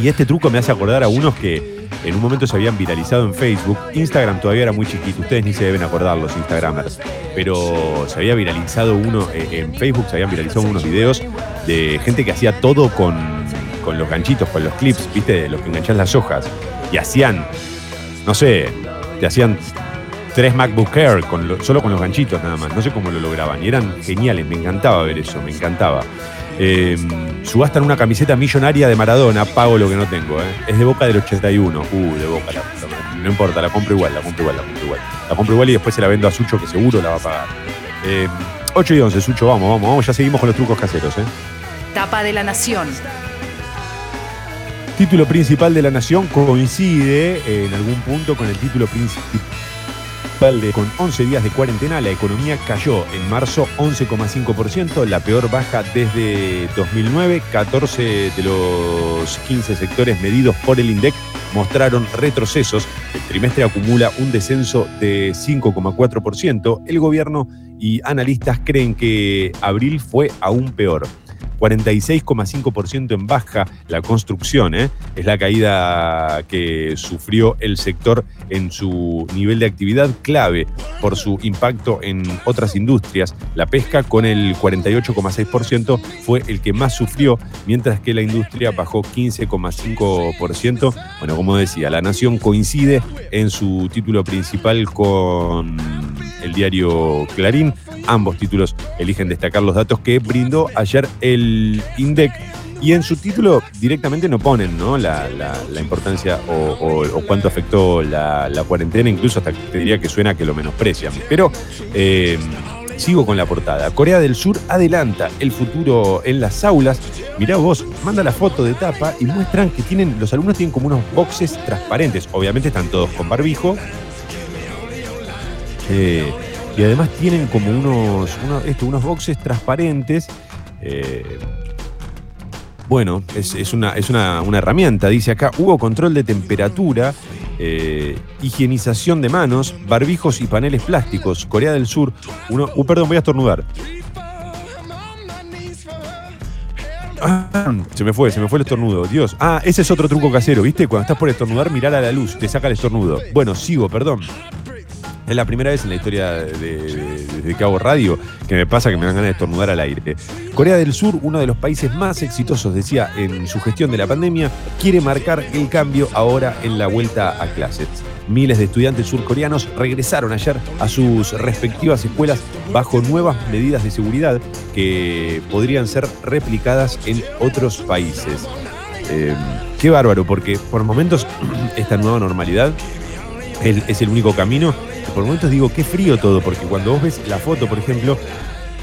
Y este truco me hace acordar a unos que en un momento se habían viralizado en Facebook. Instagram todavía era muy chiquito, ustedes ni se deben acordar los Instagramers. Pero se había viralizado uno, eh, en Facebook se habían viralizado unos videos de gente que hacía todo con, con los ganchitos, con los clips, ¿viste? De los que enganchás las hojas. Y hacían, no sé, te hacían tres MacBook Air con solo con los ganchitos nada más. No sé cómo lo lograban. Y eran geniales, me encantaba ver eso, me encantaba. Eh, subastan una camiseta millonaria de Maradona, pago lo que no tengo. ¿eh? Es de Boca del 81. Uh, de Boca. no importa, la compro igual, la compro igual, la compro igual. La compro igual y después se la vendo a Sucho que seguro la va a pagar. 8 eh, y 11, Sucho, vamos, vamos, vamos. Ya seguimos con los trucos caseros. ¿eh? Tapa de la Nación. Título principal de la Nación coincide en algún punto con el título principal con 11 días de cuarentena, la economía cayó en marzo 11,5%, la peor baja desde 2009. 14 de los 15 sectores medidos por el INDEC mostraron retrocesos. El trimestre acumula un descenso de 5,4%. El gobierno y analistas creen que abril fue aún peor. 46,5% en baja la construcción. ¿eh? Es la caída que sufrió el sector en su nivel de actividad clave por su impacto en otras industrias. La pesca con el 48,6% fue el que más sufrió, mientras que la industria bajó 15,5%. Bueno, como decía, la Nación coincide en su título principal con el diario Clarín. Ambos títulos eligen destacar los datos que brindó ayer el INDEC y en su título directamente no ponen ¿no? La, importancia o, cuánto afectó la, cuarentena, incluso hasta te diría que suena que lo menosprecian. Pero eh, Sigo con la portada. Corea del Sur adelanta el futuro en las aulas. Mirá vos, manda la foto de tapa y muestran que tienen, los alumnos tienen como unos boxes transparentes. Obviamente están todos con barbijo. Eh, y además tienen como unos, unos boxes transparentes. Eh, bueno, es, una, es una, herramienta, dice acá. Hubo control de temperatura, eh, higienización de manos, barbijos y paneles plásticos. Corea del Sur, uno. Uh, perdón, voy a estornudar. Ah, se me fue, se me fue el estornudo. Dios. Ah, ese es otro truco casero, ¿viste? Cuando estás por estornudar, mirar a la luz, te saca el estornudo. Bueno, sigo, perdón. Es la primera vez en la historia de, de, que hago radio que me pasa que me dan ganas de estornudar al aire. Corea del Sur, uno de los países más exitosos, decía, en su gestión de la pandemia, quiere marcar el cambio ahora en la vuelta a clases. Miles de estudiantes surcoreanos regresaron ayer a sus respectivas escuelas bajo nuevas medidas de seguridad que podrían ser replicadas en otros países. Eh, qué bárbaro, porque por momentos esta nueva normalidad es el único camino por momentos digo, qué frío todo, porque cuando vos ves la foto, por ejemplo,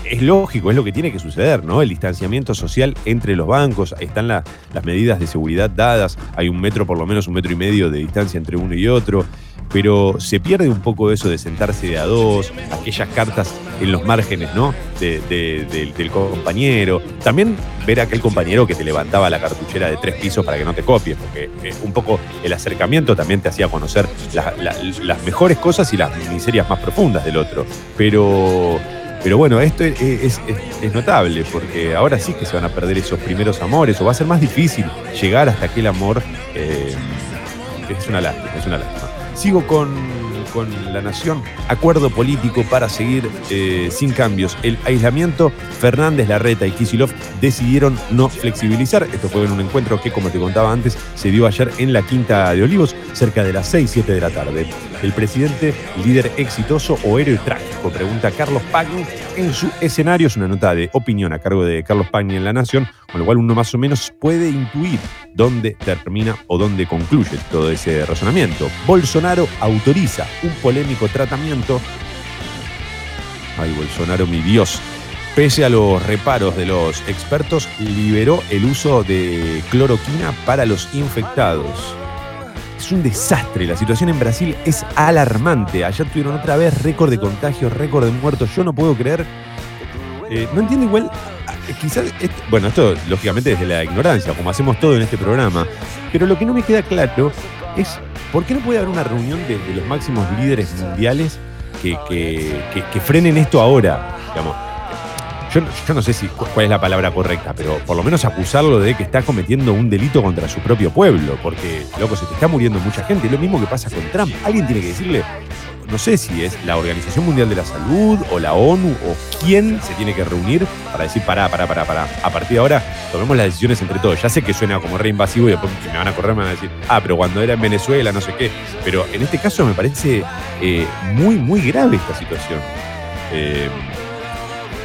es lógico, es lo que tiene que suceder, ¿no? El distanciamiento social entre los bancos, están las medidas de seguridad dadas, hay un metro, por lo menos un metro y medio de distancia entre uno y otro, pero se pierde un poco eso de sentarse de a dos, aquellas cartas en los márgenes, ¿no? del compañero. También ver a aquel compañero que te levantaba la cartuchera de tres pisos para que no te copies, porque eh, un poco el acercamiento también te hacía conocer las mejores cosas y las miserias más profundas del otro. Pero pero bueno, esto es, notable porque ahora sí que se van a perder esos primeros amores o va a ser más difícil llegar hasta aquel amor. Eh, es una lástima, es una lástima. Sigo con, la nación. Acuerdo político para seguir eh, sin cambios. El aislamiento, Fernández, Larreta y Kisilov decidieron no flexibilizar. Esto fue en un encuentro que, como te contaba antes, se dio ayer en la Quinta de Olivos, cerca de las 6, 7 de la tarde. El presidente, líder exitoso o héroe trágico, pregunta Carlos Pagni en su escenario. Es una nota de opinión a cargo de Carlos Pagni en La Nación, con lo cual uno más o menos puede intuir dónde termina o dónde concluye todo ese razonamiento. Bolsonaro autoriza un polémico tratamiento. Ay, Bolsonaro, mi Dios. Pese a los reparos de los expertos, liberó el uso de cloroquina para los infectados es un desastre. La situación en Brasil es alarmante. Ayer tuvieron otra vez récord de contagios, récord de muertos. Yo no puedo creer. Eh, no entiendo igual. Eh, quizás. bueno, esto lógicamente desde la ignorancia, como hacemos todo en este programa. Pero lo que no me queda claro es por qué no puede haber una reunión de, los máximos líderes mundiales que, que frenen esto ahora. Yo, no sé si cuál es la palabra correcta, pero por lo menos acusarlo de que está cometiendo un delito contra su propio pueblo, porque, loco, se te está muriendo mucha gente. Es lo mismo que pasa con Trump. Alguien tiene que decirle, no sé si es la Organización Mundial de la Salud o la ONU o quién se tiene que reunir para decir, pará, pará, pará, pará. A partir de ahora tomemos las decisiones entre todos. Ya sé que suena como reinvasivo y después me van a correr me van a decir, ah, pero cuando era en Venezuela, no sé qué. Pero en este caso me parece eh, muy, muy grave esta situación. Eh,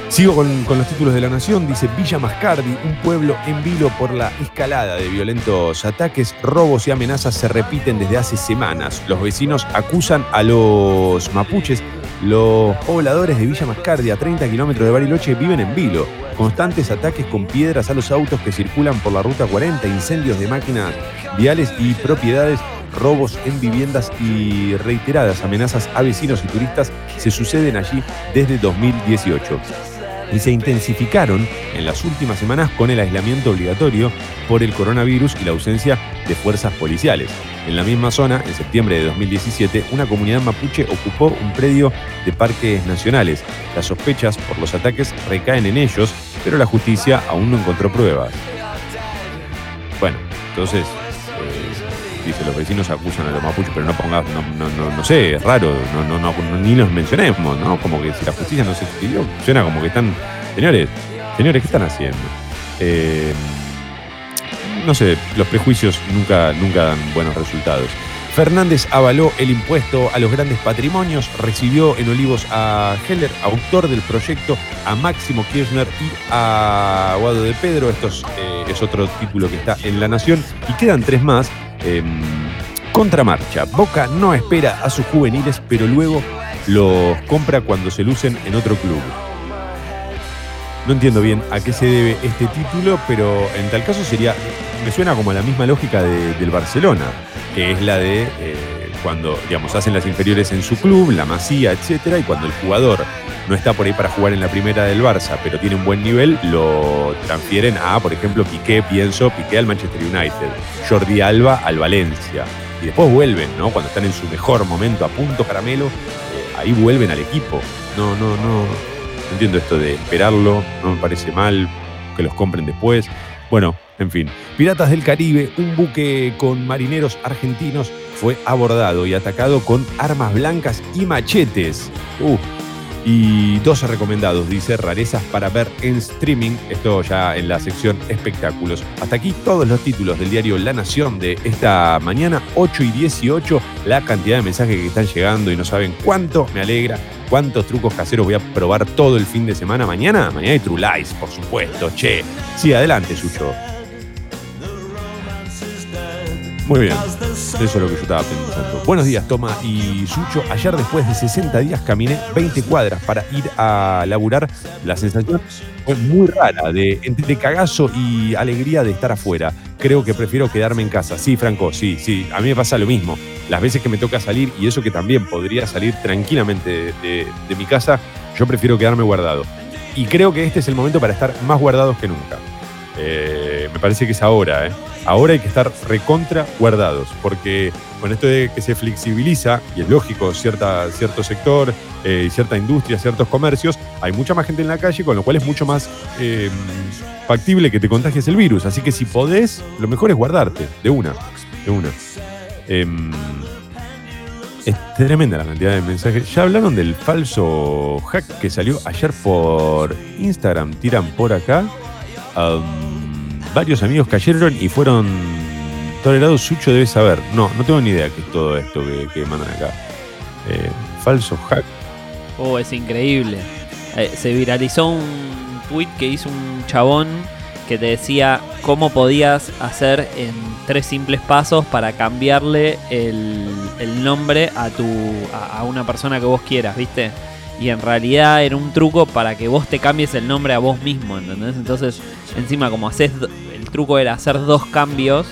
Sigo con, los títulos de la Nación. Dice Villa Mascardi, un pueblo en vilo por la escalada de violentos ataques, robos y amenazas se repiten desde hace semanas. Los vecinos acusan a los mapuches. Los pobladores de Villa Mascardi, a 30 kilómetros de Bariloche, viven en vilo. Constantes ataques con piedras a los autos que circulan por la ruta 40, incendios de máquinas viales y propiedades robos en viviendas y reiteradas amenazas a vecinos y turistas se suceden allí desde 2018 y se intensificaron en las últimas semanas con el aislamiento obligatorio por el coronavirus y la ausencia de fuerzas policiales. En la misma zona, en septiembre de 2017, una comunidad mapuche ocupó un predio de parques nacionales. Las sospechas por los ataques recaen en ellos, pero la justicia aún no encontró pruebas. Bueno, entonces dice, los vecinos acusan a los mapuches, pero no pongas, no, sé, es raro, no, no, ni los mencionemos, ¿no? Como que si la justicia no se escribió, suena como que están, señores, señores, ¿qué están haciendo? Eh, no sé, los prejuicios nunca, nunca dan buenos resultados. Fernández avaló el impuesto a los grandes patrimonios, recibió en Olivos a Heller, autor del proyecto, a Máximo Kirchner y a Guado de Pedro. Esto eh, es otro título que está en La Nación. Y quedan tres más. Em, contramarcha. Boca no espera a sus juveniles, pero luego los compra cuando se lucen en otro club. No entiendo bien a qué se debe este título, pero en tal caso sería, me suena como la misma lógica del Barcelona, que es la de eh, cuando, digamos, hacen las inferiores en su club, la masía, etcétera, y cuando el jugador no está por ahí para jugar en la primera del Barça, pero tiene un buen nivel, lo transfieren a, por ejemplo, Piqué, pienso, Piqué al Manchester United, Jordi Alba al Valencia. Y después vuelven, ¿no? Cuando están en su mejor momento, a punto caramelo, eh, ahí vuelven al equipo. No, no, no. No entiendo esto de esperarlo, no me parece mal que los compren después. Bueno, en fin. Piratas del Caribe, un buque con marineros argentinos, fue abordado y atacado con armas blancas y machetes. Uh, y 12 recomendados, dice, rarezas para ver en streaming. Esto ya en la sección espectáculos. Hasta aquí todos los títulos del diario La Nación de esta mañana, 8 y 18. La cantidad de mensajes que están llegando y no saben cuánto me alegra, cuántos trucos caseros voy a probar todo el fin de semana. Mañana, mañana hay True Lies, por supuesto. Che, sí, adelante, Suyo. Muy bien. Eso es lo que yo estaba pensando. Buenos días, Toma y Sucho. Ayer, después de 60 días, caminé 20 cuadras para ir a laburar. La sensación fue muy rara, de entre cagazo y alegría de estar afuera. Creo que prefiero quedarme en casa. Sí, Franco, sí, sí. A mí me pasa lo mismo. Las veces que me toca salir, y eso que también podría salir tranquilamente de, mi casa, yo prefiero quedarme guardado. Y creo que este es el momento para estar más guardados que nunca. Eh, me parece que es ahora, ¿eh? Ahora hay que estar recontra guardados, porque con esto de que se flexibiliza, y es lógico, cierta, cierto sector, eh, cierta industria, ciertos comercios, hay mucha más gente en la calle, con lo cual es mucho más eh, factible que te contagies el virus. Así que si podés, lo mejor es guardarte, de una, de una. Em, es tremenda la cantidad de mensajes. Ya hablaron del falso hack que salió ayer por Instagram. Tiran por acá varios amigos cayeron y fueron tolerados. Sucho debe saber. No, no tengo ni idea qué es todo esto que, mandan acá. Eh, falso hack. Oh, es increíble. Eh, se viralizó un tweet que hizo un chabón que te decía cómo podías hacer en tres simples pasos para cambiarle el, nombre a, tu, a, a una persona que vos quieras, ¿viste? y en realidad era un truco para que vos te cambies el nombre a vos mismo, ¿entendés? Entonces, encima como haces, el truco era hacer dos cambios,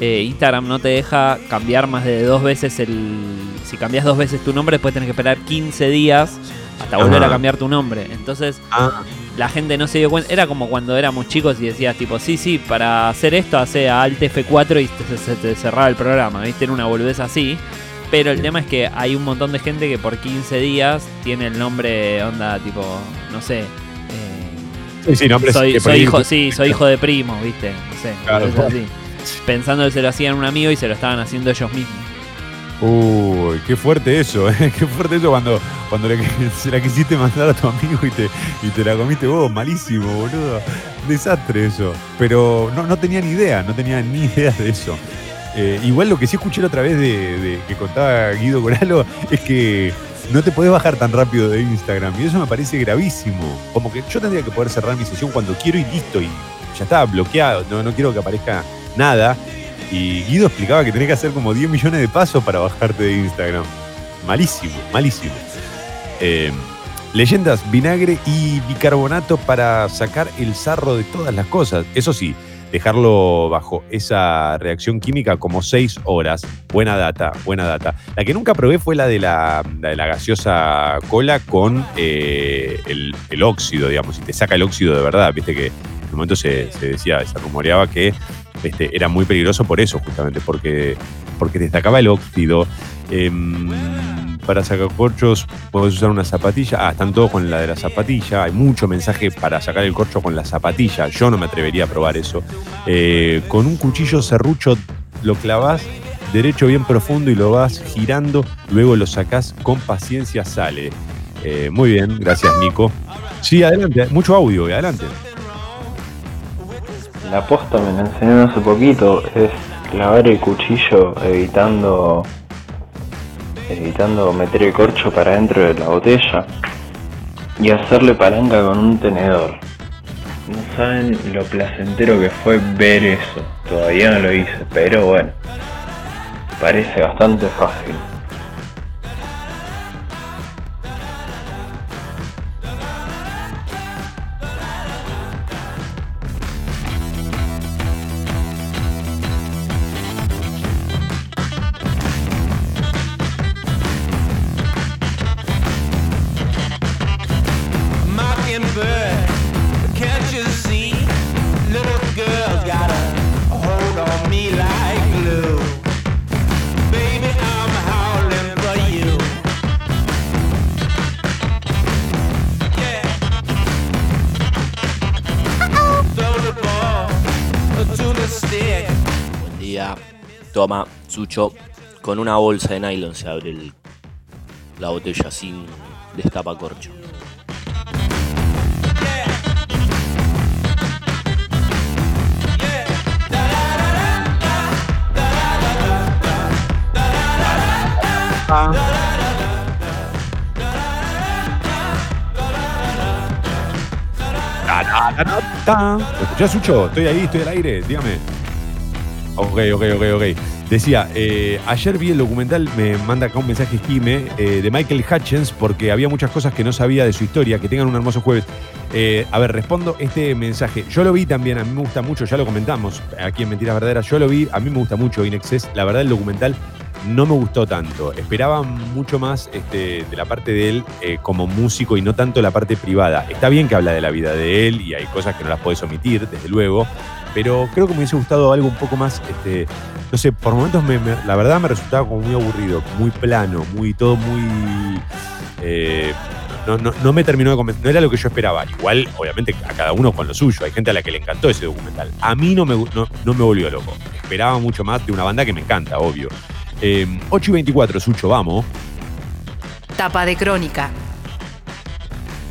eh, Instagram no te deja cambiar más de dos veces el... Si cambias dos veces tu nombre, después tenés que esperar 15 días hasta volver a cambiar tu nombre. Entonces, ah. la gente no se dio cuenta. Era como cuando éramos chicos y decías tipo, sí, sí, para hacer esto hace Alt F4 y se te cerraba el programa, ¿viste? Era una boludez así. Pero el tema es que hay un montón de gente que por 15 días tiene el nombre, onda, tipo, no sé. Sí, sí, nombres soy, soy hijo, sí, soy hijo de primo, ¿viste? No sé. Claro, así. Pensando que se lo hacían un amigo y se lo estaban haciendo ellos mismos. Uy, qué fuerte eso, ¿eh? Qué fuerte eso cuando, cuando se la quisiste mandar a tu amigo y te, y te la comiste vos. Malísimo, boludo. Desastre eso. Pero no, no tenía ni idea, no tenía ni idea de eso. Eh, igual lo que sí escuché la otra vez de, que contaba Guido Coralo es que no te podés bajar tan rápido de Instagram. Y eso me parece gravísimo. Como que yo tendría que poder cerrar mi sesión cuando quiero y listo. Y ya está, bloqueado. No, no quiero que aparezca nada. Y Guido explicaba que tenés que hacer como 10 millones de pasos para bajarte de Instagram. Malísimo, malísimo. Eh, leyendas, vinagre y bicarbonato para sacar el sarro de todas las cosas. Eso sí, dejarlo bajo esa reacción química como seis horas. Buena data, buena data. La que nunca probé fue la de la, de la gaseosa cola con eh, el, óxido, digamos, y te saca el óxido de verdad. Viste que en un momento se, decía, se rumoreaba que este, era muy peligroso por eso, justamente, porque, porque te sacaba el óxido. Em, para sacar corchos puedes usar una zapatilla. Ah, están todos con la de la zapatilla. Hay mucho mensaje para sacar el corcho con la zapatilla. Yo no me atrevería a probar eso. Eh, con un cuchillo serrucho lo clavas derecho bien profundo y lo vas girando. Luego lo sacás con paciencia, sale. Eh, muy bien, gracias Nico. Sí, adelante, mucho audio, adelante. La posta me la enseñaron hace poquito, es clavar el cuchillo evitando evitando meter el corcho para dentro de la botella y hacerle palanca con un tenedor. No saben lo placentero que fue ver eso. Todavía no lo hice, pero bueno, parece bastante fácil. Con una bolsa de nylon se abre la botella sin destapacorcho. ¿Lo escuchás, Sucho? Estoy ahí, estoy al aire, dígame. Ok, ok, ok, ok. Decía, eh, ayer vi el documental, me manda acá un mensaje Jime, eh, de Michael Hutchins, porque había muchas cosas que no sabía de su historia. Que tengan un hermoso jueves. Eh, a ver, respondo este mensaje. Yo lo vi también, a mí me gusta mucho, ya lo comentamos aquí en Mentiras Verdaderas. Yo lo vi, a mí me gusta mucho Inexcess. La verdad, el documental no me gustó tanto. Esperaba mucho más este, de la parte de él como músico y no tanto la parte privada. Está bien que habla de la vida de él y hay cosas que no las puedes omitir, desde luego, pero creo que me hubiese gustado algo un poco más, este, no sé, por momentos la verdad me resultaba como muy aburrido, muy plano, muy todo muy... Eh, no, me terminó de convencer, no era lo que yo esperaba. Igual, obviamente, a cada uno con lo suyo. Hay gente a la que le encantó ese documental. A mí no me, no, no me volvió loco. Esperaba mucho más de una banda que me encanta, obvio. 8 em, y 24, Sucho, vamos. Tapa de crónica.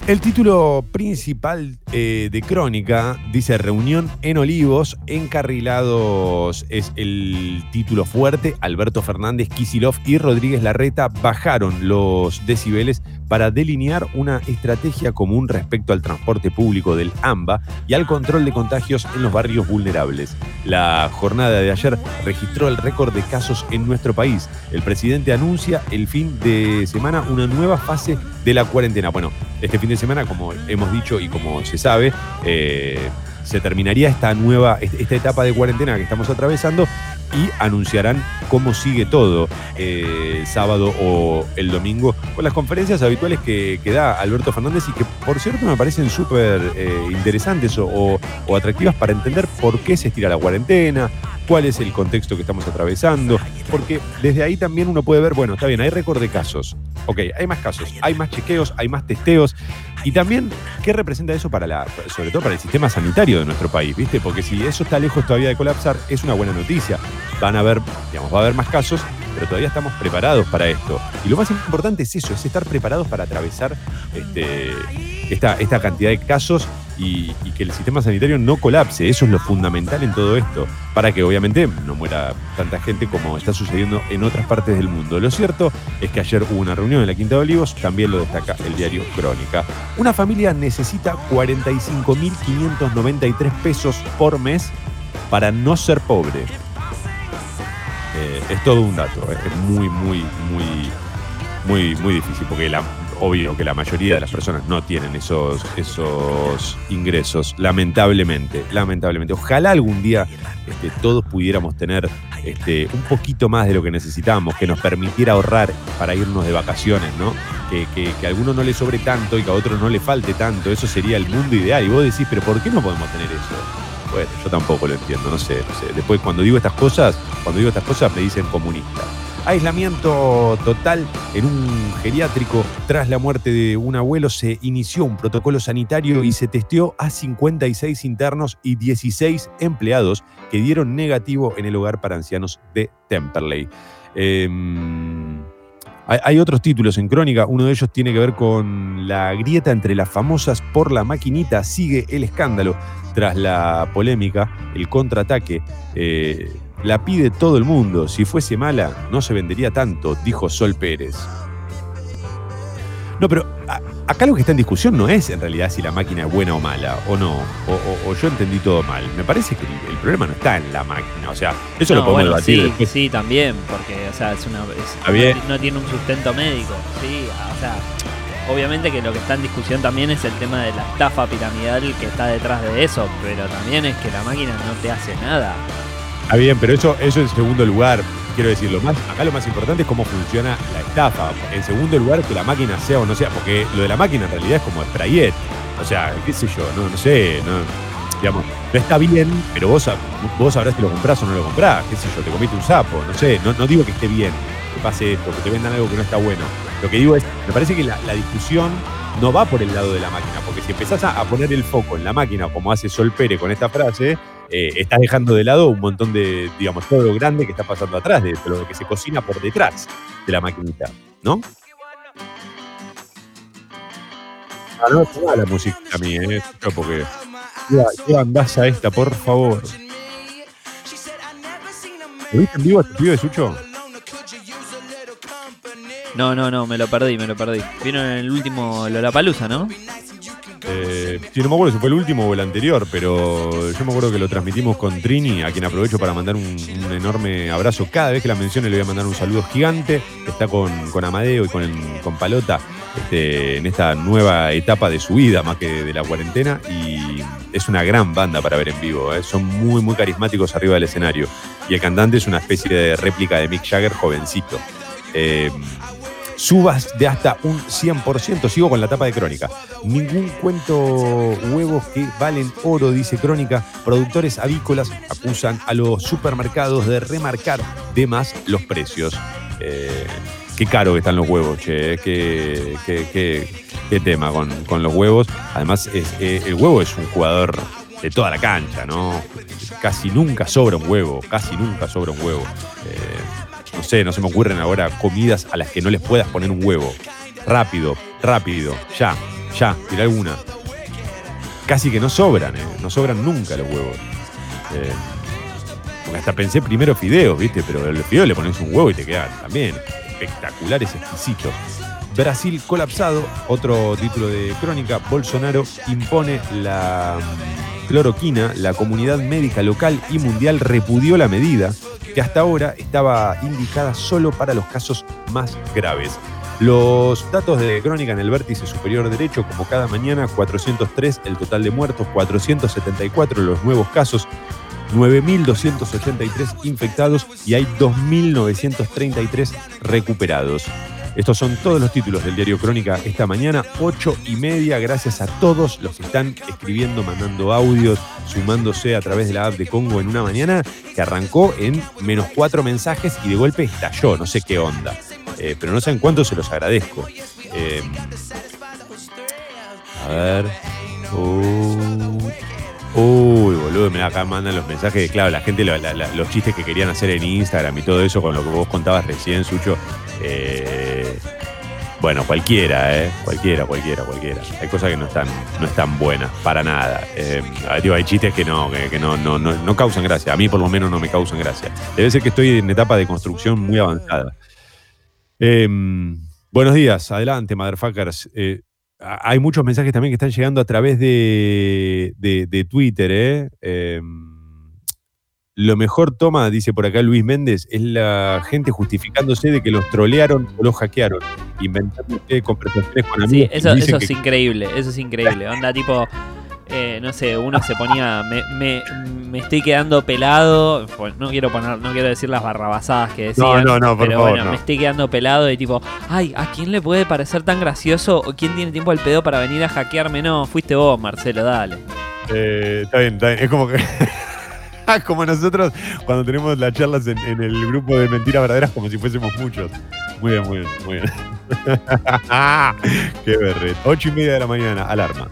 El título principal eh, de Crónica dice Reunión en Olivos, encarrilados es el título fuerte. Alberto Fernández, Kisilov y Rodríguez Larreta bajaron los decibeles para delinear una estrategia común respecto al transporte público del AMBA y al control de contagios en los barrios vulnerables. La jornada de ayer registró el récord de casos en nuestro país. El presidente anuncia el fin de semana una nueva fase de la cuarentena. Bueno, este fin de semana, como hemos dicho y como se sabe, eh, se terminaría esta nueva, esta etapa de cuarentena que estamos atravesando y anunciarán cómo sigue todo eh, el sábado o el domingo con las conferencias habituales que, da Alberto Fernández y que por cierto me parecen súper eh, interesantes o, atractivas para entender por qué se estira la cuarentena, cuál es el contexto que estamos atravesando, porque desde ahí también uno puede ver, bueno, está bien, hay récord de casos, ok, hay más casos, hay más chequeos, hay más testeos, y también, ¿qué representa eso para la, sobre todo para el sistema sanitario de nuestro país, viste? Porque si eso está lejos todavía de colapsar, es una buena noticia. Van a haber, digamos, va a haber más casos, pero todavía estamos preparados para esto. Y lo más importante es eso, es estar preparados para atravesar este, esta, esta cantidad de casos y, que el sistema sanitario no colapse. Eso es lo fundamental en todo esto, para que obviamente no muera tanta gente como está sucediendo en otras partes del mundo. Lo cierto es que ayer hubo una reunión en la Quinta de Olivos, también lo destaca el diario Crónica. Una familia necesita 45.593 pesos por mes para no ser pobre. Es todo un dato, eh. es muy, muy, muy, muy, muy difícil, porque la, obvio que la mayoría de las personas no tienen esos, esos ingresos, lamentablemente, lamentablemente. Ojalá algún día este, todos pudiéramos tener este, un poquito más de lo que necesitamos, que nos permitiera ahorrar para irnos de vacaciones, ¿no? Que, que, a alguno no le sobre tanto y que a otro no le falte tanto, eso sería el mundo ideal. Y vos decís, pero ¿por qué no podemos tener eso? Bueno, yo tampoco lo entiendo, no sé, no sé. Después cuando digo estas cosas, cuando digo estas cosas me dicen comunista. Aislamiento total en un geriátrico. Tras la muerte de un abuelo se inició un protocolo sanitario y se testeó a 56 internos y 16 empleados que dieron negativo en el hogar para ancianos de Temperley. Em, hay, otros títulos en crónica, uno de ellos tiene que ver con la grieta entre las famosas por la maquinita, sigue el escándalo tras la polémica, el contraataque. Eh, la pide todo el mundo. Si fuese mala, no se vendería tanto, dijo Sol Pérez. No, pero acá lo que está en discusión no es en realidad si la máquina es buena o mala, o no, o, yo entendí todo mal. Me parece que el, problema no está en la máquina, o sea, eso lo podemos debatir. Sí, sí, también, porque, o sea, es una, no, tiene un sustento médico, sí, o sea, obviamente que lo que está en discusión también es el tema de la estafa piramidal que está detrás de eso, pero también es que la máquina no te hace nada. Está bien, pero eso, eso en segundo lugar. Quiero decir, lo más, acá lo más importante es cómo funciona la estafa. En segundo lugar, que la máquina sea o no sea, porque lo de la máquina en realidad es como sprayet. O sea, qué sé yo, no, no sé, digamos, no está bien, pero vos, vos sabrás si lo comprás o no lo comprás, qué sé yo, te comiste un sapo, no sé, no, no digo que esté bien que pase esto, que te vendan algo que no está bueno. Lo que digo es, me parece que la, discusión no va por el lado de la máquina, porque si empezás a, a, poner el foco en la máquina, como hace Sol Pérez con esta frase, eh, estás dejando de lado un montón de, digamos, todo lo grande que está pasando atrás, de, lo que se cocina por detrás de la maquinita, ¿no? Ah, no, no la música a mí, ¿eh? Porque. ¿Qué a esta, por favor? ¿Lo viste en vivo este pibe, Sucho? No, no, no, me lo perdí, me lo perdí. Vino en el último Lollapalooza, ¿no? Eh, sí, no me acuerdo si fue el último o el anterior, pero yo me acuerdo que lo transmitimos con Trini, a quien aprovecho para mandar un, enorme abrazo. Cada vez que la mencione le voy a mandar un saludo gigante. Está con, Amadeo y con, con Palota este, en esta nueva etapa de su vida, más que de la cuarentena. Y es una gran banda para ver en vivo. ¿eh? Son muy, muy carismáticos arriba del escenario. Y el cantante es una especie de réplica de Mick Jagger jovencito. Eh, subas de hasta un 100%. Sigo con la tapa de Crónica. Ningún cuento huevos que valen oro, dice Crónica. Productores avícolas acusan a los supermercados de remarcar de más los precios. Eh, qué caro que están los huevos, che. Qué, qué, tema con, los huevos. Además, eh, el huevo es un jugador de toda la cancha, ¿no? Casi nunca sobra un huevo, casi nunca sobra un huevo. Eh, no sé, no se me ocurren ahora comidas a las que no les puedas poner un huevo. Rápido, rápido, ya, ya, tira alguna. Casi que no sobran, ¿eh? No sobran nunca los huevos. Eh, porque hasta pensé primero fideos, ¿viste? Pero el fideo le pones un huevo y te quedan también espectaculares, exquisitos. Brasil colapsado, otro título de crónica, Bolsonaro impone la mm, cloroquina, la comunidad médica local y mundial repudió la medida que hasta ahora estaba indicada solo para los casos más graves. Los datos de crónica en el vértice superior derecho, como cada mañana, 403 el total de muertos, 474 los nuevos casos, 9.283 infectados y hay 2.933 recuperados. Estos son todos los títulos del diario Crónica esta mañana, ocho y media. Gracias a todos los que están escribiendo, mandando audios, sumándose a través de la app de Congo en una mañana que arrancó en menos cuatro mensajes y de golpe estalló. No sé qué onda, eh, pero no sé en cuánto se los agradezco. Eh, a ver. Uh, uy, boludo, acá mandan los mensajes. Claro, la gente, los chistes que querían hacer en Instagram y todo eso con lo que vos contabas recién, Sucho. Eh, bueno, cualquiera, ¿eh? Cualquiera, cualquiera, cualquiera. Hay cosas que no están, no están buenas, para nada. Eh, hay chistes que no, que, no, no, no, causan gracia. A mí por lo menos no me causan gracia. Debe ser que estoy en etapa de construcción muy avanzada. Em, buenos días, adelante, motherfuckers. Eh, hay muchos mensajes también que están llegando a través de, de, de Twitter, ¿eh? Lo mejor toma, dice por acá Luis Méndez, es la gente justificándose de que los trolearon o los hackearon, inventándose conversaciones con amigos. Sí, eso, eso es increíble, eso es increíble. Onda tipo, eh, no sé, uno se ponía, me, me, me, estoy quedando pelado, no quiero poner, no quiero decir las barrabasadas que decían, no, no, no, por pero favor, bueno, me estoy quedando pelado y tipo, ay, ¿a quién le puede parecer tan gracioso o quién tiene tiempo al pedo para venir a hackearme? No, fuiste vos, Marcelo, dale. Eh, está bien, está bien, es como que... como nosotros cuando tenemos las charlas en, el grupo de mentiras verdaderas como si fuésemos muchos. Muy bien, muy bien, muy bien. Qué berret. Ocho y media de la mañana, alarma.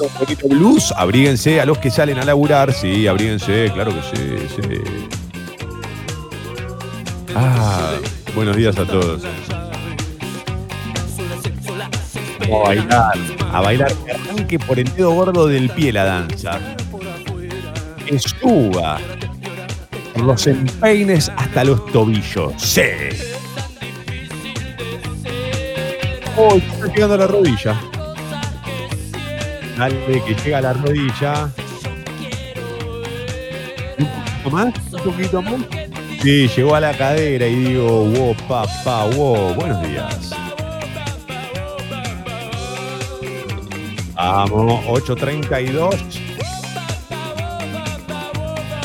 Un poquito blues, abríguense a los que salen a laburar, sí, abríguense, claro que sí, sí. Ah, buenos días a todos. a bailar, a bailar, que arranque por el dedo gordo del pie la danza. Que suba por los empeines hasta los tobillos. ¡Sí! ¡Oh, está llegando a la rodilla! Dale, que llega a la rodilla. Un poquito más, un poquito más. Sí, llegó a la cadera y digo, wow, papá, wow, buenos días. Vamos, 8.32.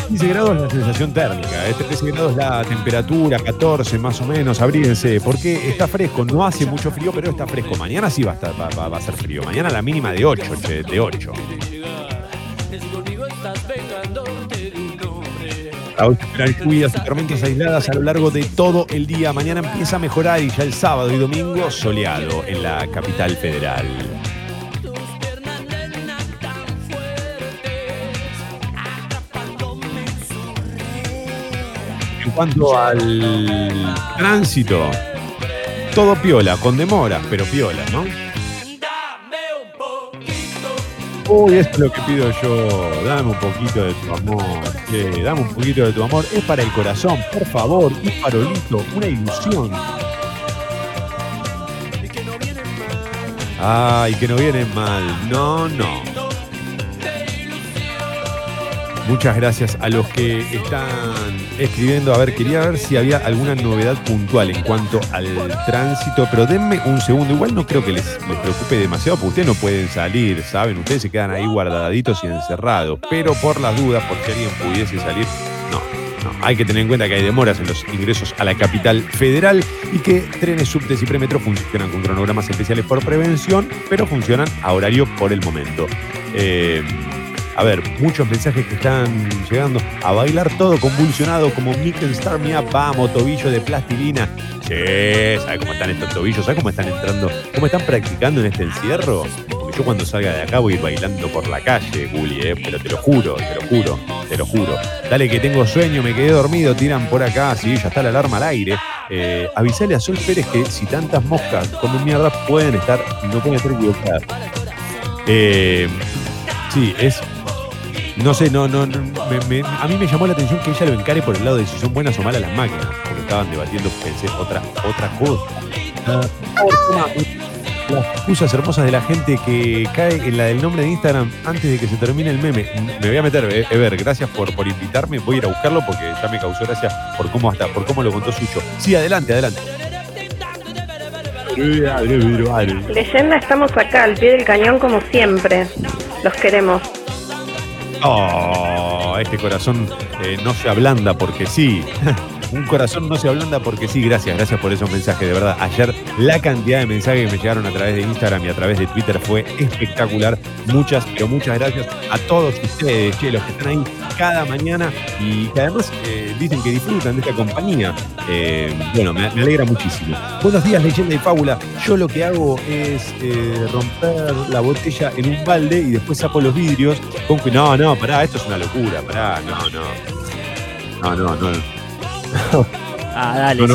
15 grados la sensación térmica, este 13 grados la temperatura, 14 más o menos, abríguense, porque está fresco, no hace mucho frío, pero está fresco. Mañana sí va a, estar, va, a ser frío, mañana la mínima de 8, de 8. Hoy esperan lluvias y tormentas aisladas a lo largo de todo el día. Mañana empieza a mejorar y ya el sábado y domingo soleado en la capital federal. En cuanto al tránsito, todo piola, con demora, pero piola, ¿no? Uy, es lo que pido yo. Dame un poquito de tu amor. dame un poquito de tu amor. Es para el corazón, por favor. Un farolito, una ilusión. Ay, que no vienen mal. No, no. Muchas gracias a los que están escribiendo. A ver, quería ver si había alguna novedad puntual en cuanto al tránsito, pero denme un segundo. Igual no creo que les, preocupe demasiado, porque ustedes no pueden salir, ¿saben? Ustedes se quedan ahí guardaditos y encerrados. Pero por las dudas, por si alguien pudiese salir, no. Hay que tener en cuenta que hay demoras en los ingresos a la capital federal y que trenes, subtes y premetro funcionan con cronogramas especiales por prevención, pero funcionan a horario por el momento. Eh, a ver, muchos mensajes que están llegando. A bailar todo convulsionado como Mickey Star Me Up. Vamos, tobillo de plastilina. Che, ¿sabes cómo están estos tobillos? ¿Sabes cómo están entrando? ¿Cómo están practicando en este encierro? Yo cuando salga de acá voy a ir bailando por la calle, Gulli, ¿eh? Pero te lo juro, te lo juro, te lo juro. Dale que tengo sueño, me quedé dormido, tiran por acá, sí, ya está la alarma al aire. Eh, avisale a Sol Pérez que si tantas moscas comen mierda pueden estar, no pueden estar equivocadas. Eh, sí, es no sé, no, no, a mí me llamó la atención que ella lo encare por el lado de si son buenas o malas las máquinas, porque estaban debatiendo, pensé, otra, otra cosa. las excusas hermosas de la gente que cae en la del nombre de Instagram antes de que se termine el meme. Me voy a meter, eh, Ever, gracias por, por invitarme. Voy a ir a buscarlo porque ya me causó gracia por cómo hasta, por cómo lo contó Sucho. Sí, adelante, adelante. Leyenda, estamos acá, al pie del cañón como siempre. Los queremos. Oh, este corazón eh, no se ablanda porque sí. Un corazón no se ablanda porque sí. Gracias, gracias por esos mensajes. De verdad, ayer la cantidad de mensajes que me llegaron a través de Instagram y a través de Twitter fue espectacular. Muchas, pero muchas gracias a todos ustedes, che, los que están ahí cada mañana y que además eh, dicen que disfrutan de esta compañía. Eh, bueno, me, alegra muchísimo. Buenos días, leyenda y fábula. Yo lo que hago es romper la botella en un balde y después saco los vidrios no, no, pará, esto es una locura, pará, no, no. No, no, no. Ah, dale,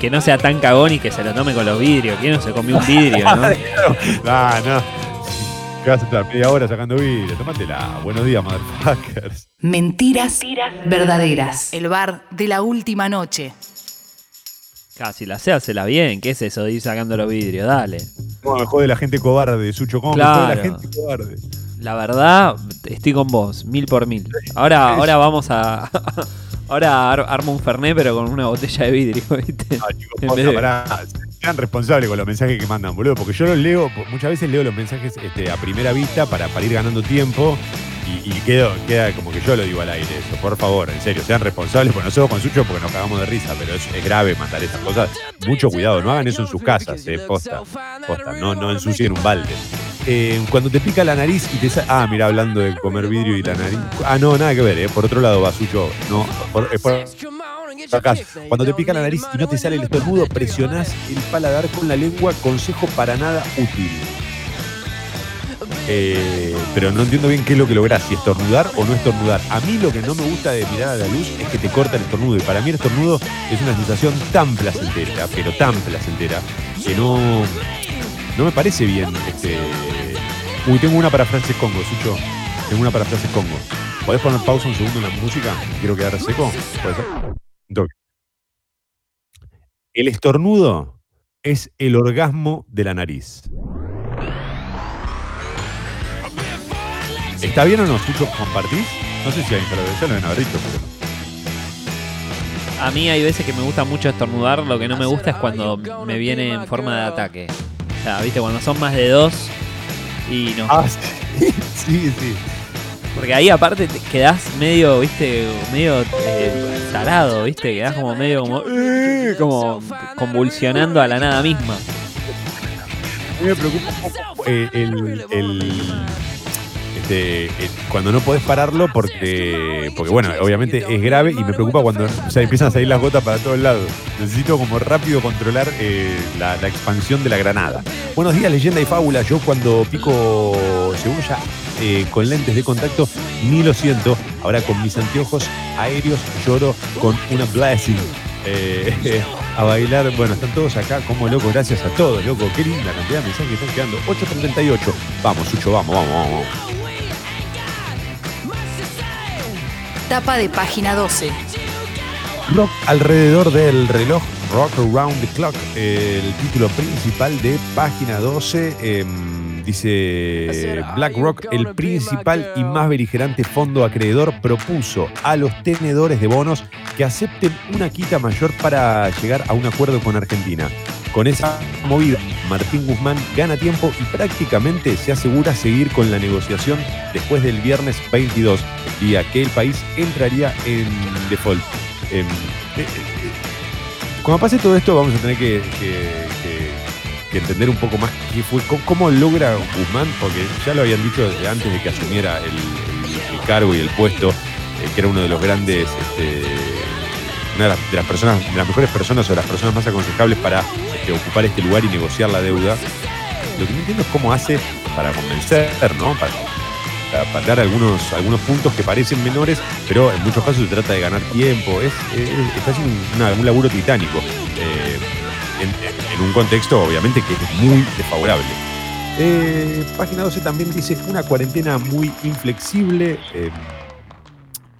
que no sea tan cagón y que se lo tome con los vidrios. ¿Quién no se comió un vidrio, no? ah, no. ¿Qué vas a estar media hora sacando vidrio? Tómatela. Buenos días, motherfuckers. Mentiras, verdaderas. El bar de la última noche. Casi la sea, la bien. ¿Qué es eso de ir sacando los vidrios? Dale. No, me jode la gente cobarde, Sucho. ¿Cómo claro. me la gente cobarde? La verdad, estoy con vos, mil por mil. Ahora, ahora vamos a, Ahora armo un Fernet, pero con una botella de vidrio, ¿viste? No, chicos, sean responsables con los mensajes que mandan, boludo. Porque yo los leo, muchas veces leo los mensajes este, a primera vista para, para ir ganando tiempo. Y, quedo, queda como que yo lo digo al aire eso. Por favor, en serio, sean responsables. Bueno, nosotros con Sucho porque nos cagamos de risa, pero es, grave mandar esas cosas. Mucho cuidado, no hagan eso en sus casas, eh, posta. Posta, no, no ensucien un balde. Eh, cuando te pica la nariz y te sale. Ah, mira, hablando de comer vidrio y la nariz. Ah, no, nada que ver, eh. Por otro lado va suyo. No, por, acá. Cuando te pica la nariz y no te sale el estornudo, presionás el paladar con la lengua. Consejo para nada útil. Eh, pero no entiendo bien qué es lo que lográs, si estornudar o no estornudar. A mí lo que no me gusta de mirar a la luz es que te corta el estornudo. Y para mí el estornudo es una sensación tan placentera, pero tan placentera, que no, no me parece bien. Este... Uy, tengo una para frases Congo, Sucho. Tengo una para frases Congo. ¿Podés poner pausa un segundo en la música? Quiero quedar seco. ¿Puede ser? El estornudo es el orgasmo de la nariz. ¿Está bien o no, Sucho? ¿Compartís? No sé si hay que lo ven haber dicho, A mí hay veces que me gusta mucho estornudar, lo que no me gusta es cuando me viene en forma de ataque sea, viste, cuando son más de dos y no. Ah, sí, sí, Porque ahí aparte te quedás medio, viste, medio eh, tarado, viste, quedás como medio como, eh, como convulsionando a la nada misma. A mí me preocupa un poco eh, el, eh, cuando no podés pararlo porque, porque, bueno, obviamente es grave y me preocupa cuando o empiezan a salir las gotas para todos lados. Necesito como rápido controlar eh, la, expansión de la granada. Buenos días, leyenda y fábula. Yo cuando pico cebolla eh, con lentes de contacto, ni lo siento. Ahora con mis anteojos aéreos lloro con una blessing. a bailar. Bueno, están todos acá como locos. Gracias a todos, loco. Qué linda cantidad de mensajes que están quedando. 8.38. Vamos, Sucho, vamos, vamos, vamos. De página 12. Rock alrededor del reloj, Rock Around the Clock, el título principal de página 12. Em, dice BlackRock, el principal y más beligerante fondo acreedor, propuso a los tenedores de bonos que acepten una quita mayor para llegar a un acuerdo con Argentina. Con esa movida, Martín Guzmán gana tiempo y prácticamente se asegura seguir con la negociación después del viernes 22, día que el país entraría en default. Em, eh, eh, cuando pase todo esto vamos a tener que, entender un poco más cómo, logra Guzmán, porque ya lo habían dicho desde antes de que asumiera el, cargo y el puesto, eh, que era uno de los grandes, este, una de las, personas, de las mejores personas o las personas más aconsejables para ocupar este lugar y negociar la deuda. Lo que no entiendo es cómo hace para convencer, ¿no? Para, dar algunos, algunos puntos que parecen menores, pero en muchos casos se trata de ganar tiempo. Es, está haciendo un laburo titánico. Eh, en, un contexto, obviamente, que es muy desfavorable. Eh, página 12 también dice una cuarentena muy inflexible. Eh,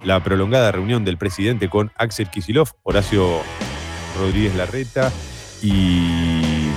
la prolongada reunión del presidente con Axel Kisilov, Horacio Rodríguez Larreta y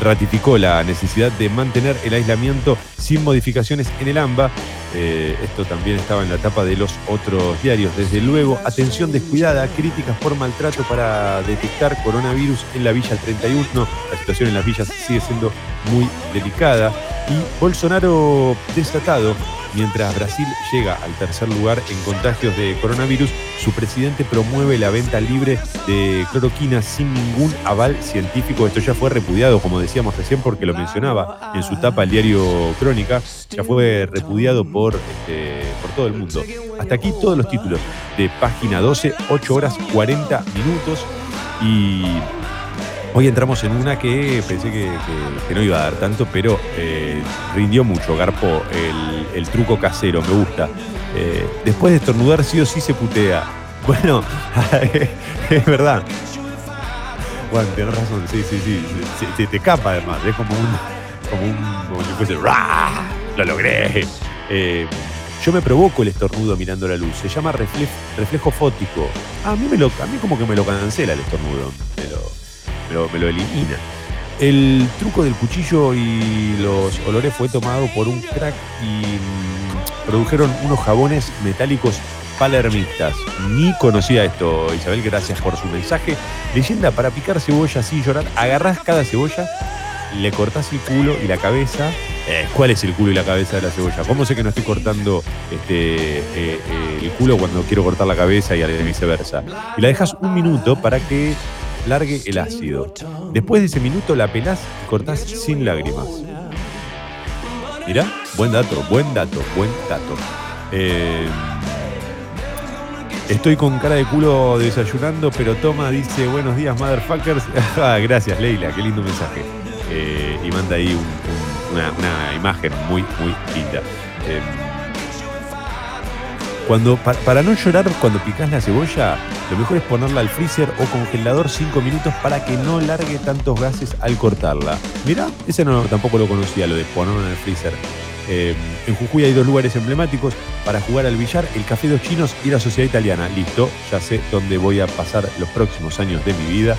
ratificó la necesidad de mantener el aislamiento sin modificaciones en el AMBA. Eh, esto también estaba en la etapa de los otros diarios. Desde luego, atención descuidada, críticas por maltrato para detectar coronavirus en la Villa 31. La situación en las villas sigue siendo muy delicada. Y Bolsonaro desatado Mientras Brasil llega al tercer lugar en contagios de coronavirus, su presidente promueve la venta libre de cloroquina sin ningún aval científico. Esto ya fue repudiado, como decíamos recién, porque lo mencionaba en su tapa el diario Crónica, ya fue repudiado por, este, por todo el mundo. Hasta aquí todos los títulos de página 12, 8 horas 40 minutos. Y Hoy entramos en una que pensé que, no iba a dar tanto, pero eh, rindió mucho, Garpo, el, truco casero, me gusta. Eh, después de estornudar, sí o sí se putea. Bueno, es verdad. Bueno, tienes razón, sí, sí, sí. Se, te capa además, es como un. como un. como si fuese. ¡Lo logré! Eh, yo me provoco el estornudo mirando la luz. Se llama reflejo, fótico. a mí, me lo, a mí como que me lo cancela el estornudo. Pero me lo elimina. El truco del cuchillo y los olores fue tomado por un crack y produjeron unos jabones metálicos palermistas. Ni conocía esto, Isabel, gracias por su mensaje. Leyenda, para picar cebolla así llorar, agarrás cada cebolla, le cortás el culo y la cabeza. Eh, ¿Cuál es el culo y la cabeza de la cebolla? ¿Cómo sé que no estoy cortando este, eh, eh, el culo cuando quiero cortar la cabeza y viceversa? Y la dejas un minuto para que largue el ácido. Después de ese minuto la pelás y cortás sin lágrimas. Mirá, buen dato, buen dato, buen dato. Eh, estoy con cara de culo desayunando, pero Toma dice buenos días, motherfuckers. Ah, gracias, Leila, qué lindo mensaje. Eh, y manda ahí una, imagen muy, muy linda. Eh, cuando, para no llorar cuando picas la cebolla, lo mejor es ponerla al freezer o congelador 5 minutos para que no largue tantos gases al cortarla. Mira, ese no, tampoco lo conocía, lo de ponerlo en el freezer. Eh, en Jujuy hay dos lugares emblemáticos para jugar al billar, el Café Dos Chinos y la Sociedad Italiana. Listo, ya sé dónde voy a pasar los próximos años de mi vida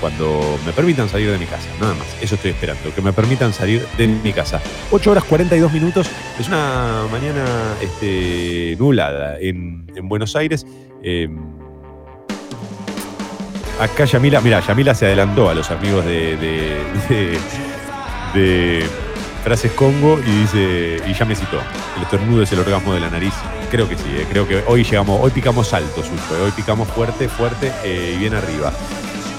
cuando me permitan salir de mi casa. Nada más, eso estoy esperando, que me permitan salir de mi casa. 8 horas 42 minutos, es una mañana este, nublada en, Buenos Aires. Em, acá Yamila, mira, Yamila se adelantó a los amigos de, de, Frases Congo y dice, y ya me citó, el estornudo es el orgasmo de la nariz. Creo que sí, eh, creo que hoy llegamos, hoy picamos alto, suyo, eh, hoy picamos fuerte, fuerte eh, y bien arriba.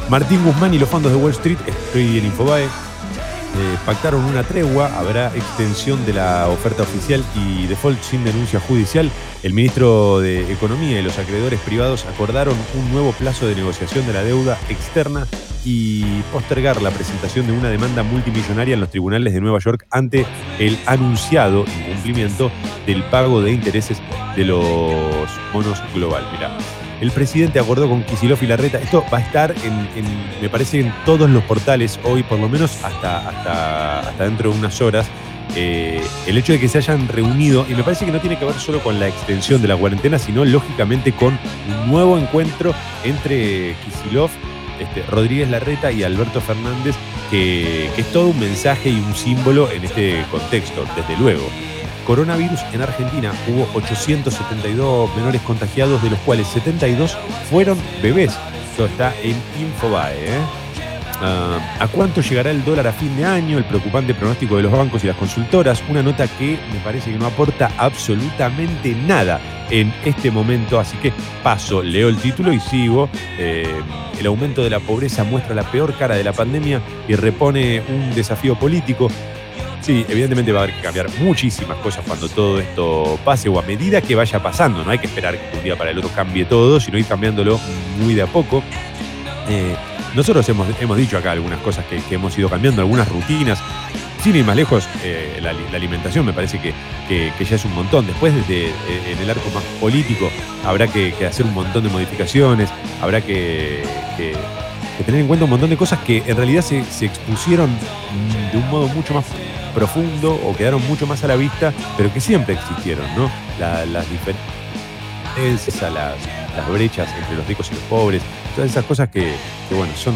Martín Guzmán y los fondos de Wall Street, estoy en Infobae. eh, pactaron una tregua, habrá extensión de la oferta oficial y default sin denuncia judicial. El ministro de Economía y los acreedores privados acordaron un nuevo plazo de negociación de la deuda externa y postergar la presentación de una demanda multimillonaria en los tribunales de Nueva York ante el anunciado incumplimiento del pago de intereses de los bonos global. Mirá, el presidente acordó con Kisilov y Larreta. Esto va a estar, en, me parece, en todos los portales hoy, por lo menos hasta, hasta, hasta dentro de unas horas. Eh, el hecho de que se hayan reunido, y me parece que no tiene que ver solo con la extensión de la cuarentena, sino lógicamente con un nuevo encuentro entre Kisilov, este, Rodríguez Larreta y Alberto Fernández, que, que es todo un mensaje y un símbolo en este contexto, desde luego. Coronavirus en Argentina hubo 872 menores contagiados, de los cuales 72 fueron bebés. Esto está en Infobae. ¿eh? Ah, ¿A cuánto llegará el dólar a fin de año? El preocupante pronóstico de los bancos y las consultoras. Una nota que me parece que no aporta absolutamente nada en este momento. Así que paso, leo el título y sigo. Eh, el aumento de la pobreza muestra la peor cara de la pandemia y repone un desafío político. Sí, evidentemente va a haber que cambiar muchísimas cosas cuando todo esto pase o a medida que vaya pasando. No hay que esperar que un día para el otro cambie todo, sino ir cambiándolo muy de a poco. Eh, nosotros hemos, hemos, dicho acá algunas cosas que, hemos ido cambiando, algunas rutinas. Sin ir más lejos, eh, la, alimentación me parece que, ya es un montón. Después, desde eh, en el arco más político, habrá que, hacer un montón de modificaciones, habrá que, tener en cuenta un montón de cosas que en realidad se, se expusieron de un modo mucho más profundo o quedaron mucho más a la vista, pero que siempre existieron, ¿no? las diferencias, las, las brechas entre los ricos y los pobres, todas esas cosas que, bueno, son,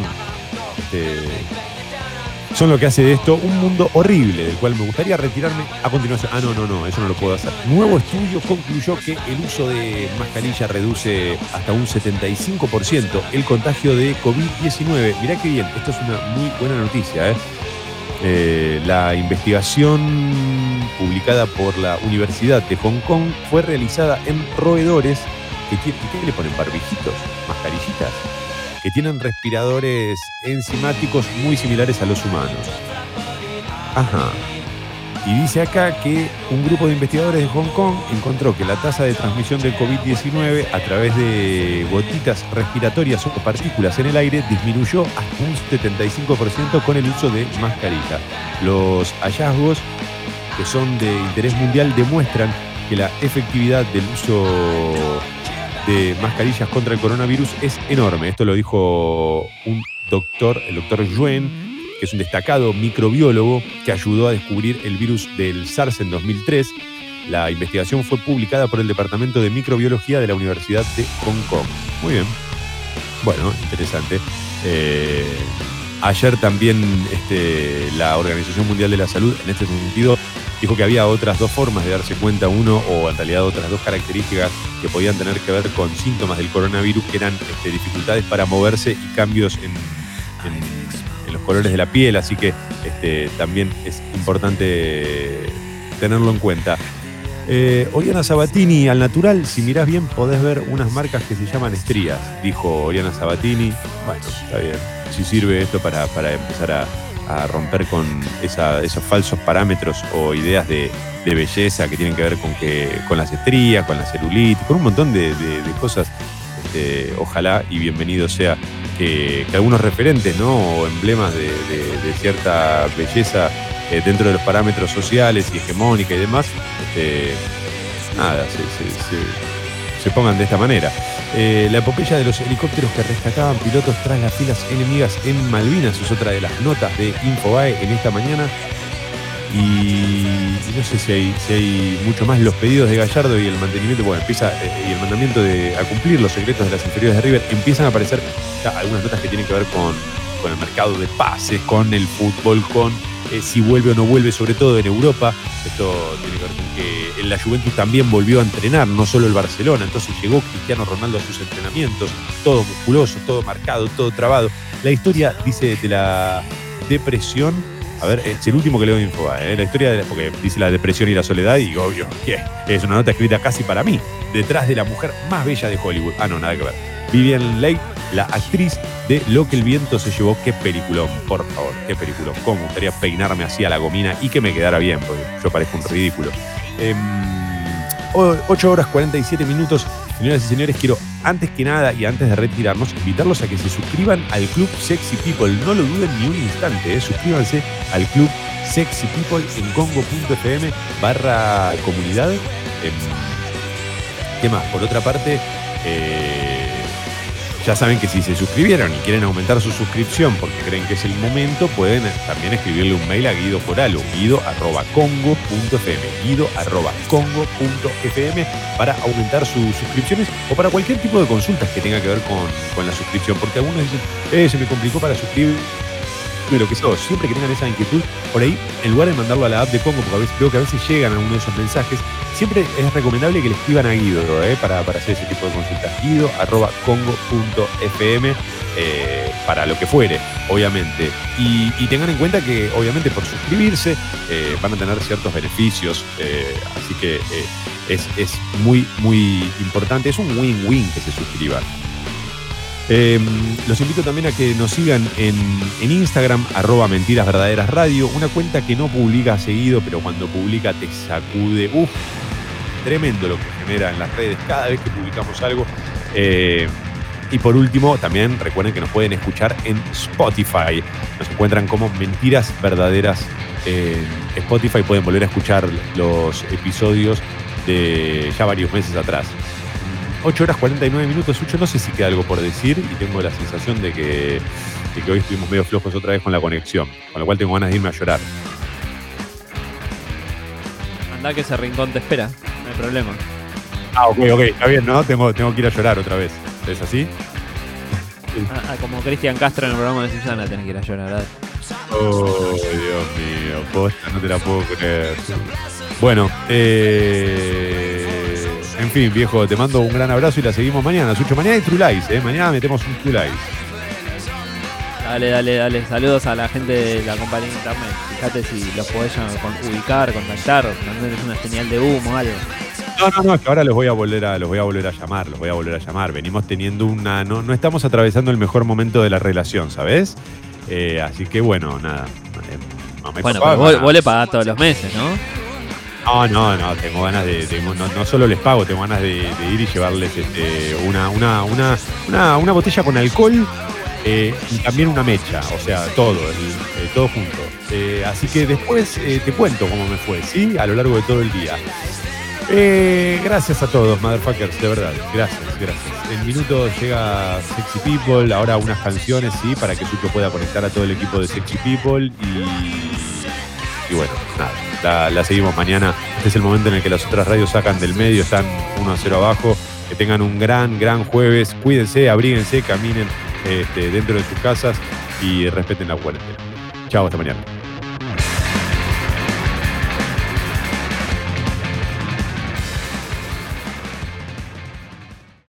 este, son lo que hace de esto un mundo horrible, del cual me gustaría retirarme a continuación. Ah, no, no, no, eso no lo puedo hacer. Nuevo estudio concluyó que el uso de mascarilla reduce hasta un 75% el contagio de COVID-19. Mirá qué bien, esto es una muy buena noticia, ¿eh? Eh, la investigación publicada por la Universidad de Hong Kong fue realizada en roedores que, ¿qué le ponen barbijitos, mascarillitas, que tienen respiradores enzimáticos muy similares a los humanos. Ajá. Y dice acá que un grupo de investigadores de Hong Kong encontró que la tasa de transmisión del COVID-19 a través de gotitas respiratorias o partículas en el aire disminuyó hasta un 75% con el uso de mascarilla. Los hallazgos, que son de interés mundial, demuestran que la efectividad del uso de mascarillas contra el coronavirus es enorme. Esto lo dijo un doctor, el doctor Yuen, que es un destacado microbiólogo que ayudó a descubrir el virus del SARS en 2003. La investigación fue publicada por el Departamento de Microbiología de la Universidad de Hong Kong. Muy bien. Bueno, interesante. Eh, ayer también este, la Organización Mundial de la Salud, en este sentido, dijo que había otras dos formas de darse cuenta, uno, o en otras dos características que podían tener que ver con síntomas del coronavirus, que eran este, dificultades para moverse y cambios en colores de la piel, así que este, también es importante tenerlo en cuenta. Eh, Oriana Sabatini, al natural, si mirás bien, podés ver unas marcas que se llaman estrías, dijo Oriana Sabatini. Bueno, está bien. Si sirve esto para, empezar a, romper con esos falsos parámetros o ideas de, belleza que tienen que ver con, que, con las estrías, con la celulitis, con un montón de, cosas. Este, ojalá y bienvenido sea que, algunos referentes ¿no? o emblemas de, cierta belleza eh, dentro de los parámetros sociales y hegemónica y demás, este, nada, se, pongan de esta manera. Eh, la epopeya de los helicópteros que rescataban pilotos tras las filas enemigas en Malvinas es otra de las notas de Infobae en esta mañana. Y no sé si hay, si hay mucho más. Los pedidos de Gallardo y el mantenimiento, bueno, empieza, eh, y el mandamiento de a cumplir los secretos de las inferiores de River, empiezan a aparecer algunas notas que tienen que ver con, con el mercado de pases, con el fútbol, con eh, si vuelve o no vuelve, sobre todo en Europa. Esto tiene que ver con que la Juventus también volvió a entrenar, no solo el Barcelona. Entonces llegó Cristiano Ronaldo a sus entrenamientos, todo musculoso, todo marcado, todo trabado. La historia, dice, de la depresión a ver, es el último que leo de Infobae, ¿eh? la historia de, porque dice la depresión y la soledad, y obvio, que es una nota escrita casi para mí, detrás de la mujer más bella de Hollywood. Ah, no, nada que ver. Vivian Leigh la actriz de Lo que el viento se llevó. Qué peliculón, por favor, qué peliculón. Cómo me gustaría peinarme así a la gomina y que me quedara bien, porque yo parezco un ridículo. 8 em, horas 47 minutos. Señoras y señores, quiero antes que nada y antes de retirarnos, invitarlos a que se suscriban al Club Sexy People. No lo duden ni un instante, ¿eh? suscríbanse al Club Sexy People en congo.fm barra comunidad. Em, ¿Qué más? Por otra parte, eh, ya saben que si se suscribieron y quieren aumentar su suscripción porque creen que es el momento, pueden también escribirle un mail a Guido Poralo, guido.congo.fm, guido.congo.fm para aumentar sus suscripciones o para cualquier tipo de consultas que tenga que ver con, con la suscripción. Porque algunos dicen, eh, se me complicó para suscribir lo que sea, siempre que tengan esa inquietud, por ahí, en lugar de mandarlo a la app de Congo, porque a veces, creo que a veces llegan algunos de esos mensajes, siempre es recomendable que le escriban a Guido eh, para, para, hacer ese tipo de consultas. Guido arroba congo.fm eh, para lo que fuere, obviamente. Y, tengan en cuenta que, obviamente, por suscribirse eh, van a tener ciertos beneficios, así que es, es muy, muy importante. Es un win-win que se suscriban. Em, los invito también a que nos sigan en, Instagram, arroba Mentiras Radio, una cuenta que no publica seguido, pero cuando publica te sacude. Uf, tremendo lo que genera en las redes cada vez que publicamos algo. Eh, y por último, también recuerden que nos pueden escuchar en Spotify. Nos encuentran como Mentiras Verdaderas en Spotify. Pueden volver a escuchar los episodios de ya varios meses atrás. 8 horas 49 minutos, Sucho, no sé si queda algo por decir y tengo la sensación de que, hoy estuvimos medio flojos otra vez con la conexión, con lo cual tengo ganas de irme a llorar. Anda que ese rincón te espera, no hay problema. Ah, ok, ok, está bien, ¿no? Tengo, tengo que ir a llorar otra vez. ¿Es así? Ah, ah, como Cristian Castro en el programa de Susana tenés que ir a llorar. ¿verdad? Oh, Dios mío, posta, no te la puedo creer. Bueno, eh fin, viejo, te mando un gran abrazo y la seguimos mañana. Sucho, mañana hay True Lies, ¿eh? Mañana metemos un True Lies. Dale, dale, dale. Saludos a la gente de la compañía internet. Fíjate si los podés ubicar, contactar, es una señal de humo, algo. No, no, no, es que ahora los voy a volver a, los voy a volver a llamar, los voy a volver a llamar. Venimos teniendo una. No, no estamos atravesando el mejor momento de la relación, ¿sabes? Eh, así que bueno, nada. Eh, bueno, pero vos, le pagás todos los meses, ¿no? No, no, no, tengo ganas de, no, solo les pago, tengo ganas de, ir y llevarles este, una, una, una, una, botella con alcohol eh, y también una mecha, o sea, todo, eh, todo junto. Eh, así que después te cuento cómo me fue, ¿sí? A lo largo de todo el día. gracias a todos, motherfuckers, de verdad. Gracias, gracias. En minuto llega Sexy People, ahora unas canciones, sí, para que Sucho pueda conectar a todo el equipo de Sexy People y bueno, nada la, seguimos mañana. Este es el momento en el que las otras radios sacan del medio, están 1 a 0 abajo. Que tengan un gran, gran jueves. Cuídense, abríguense, caminen este, dentro de sus casas y respeten la cuarentena. Chao, hasta mañana.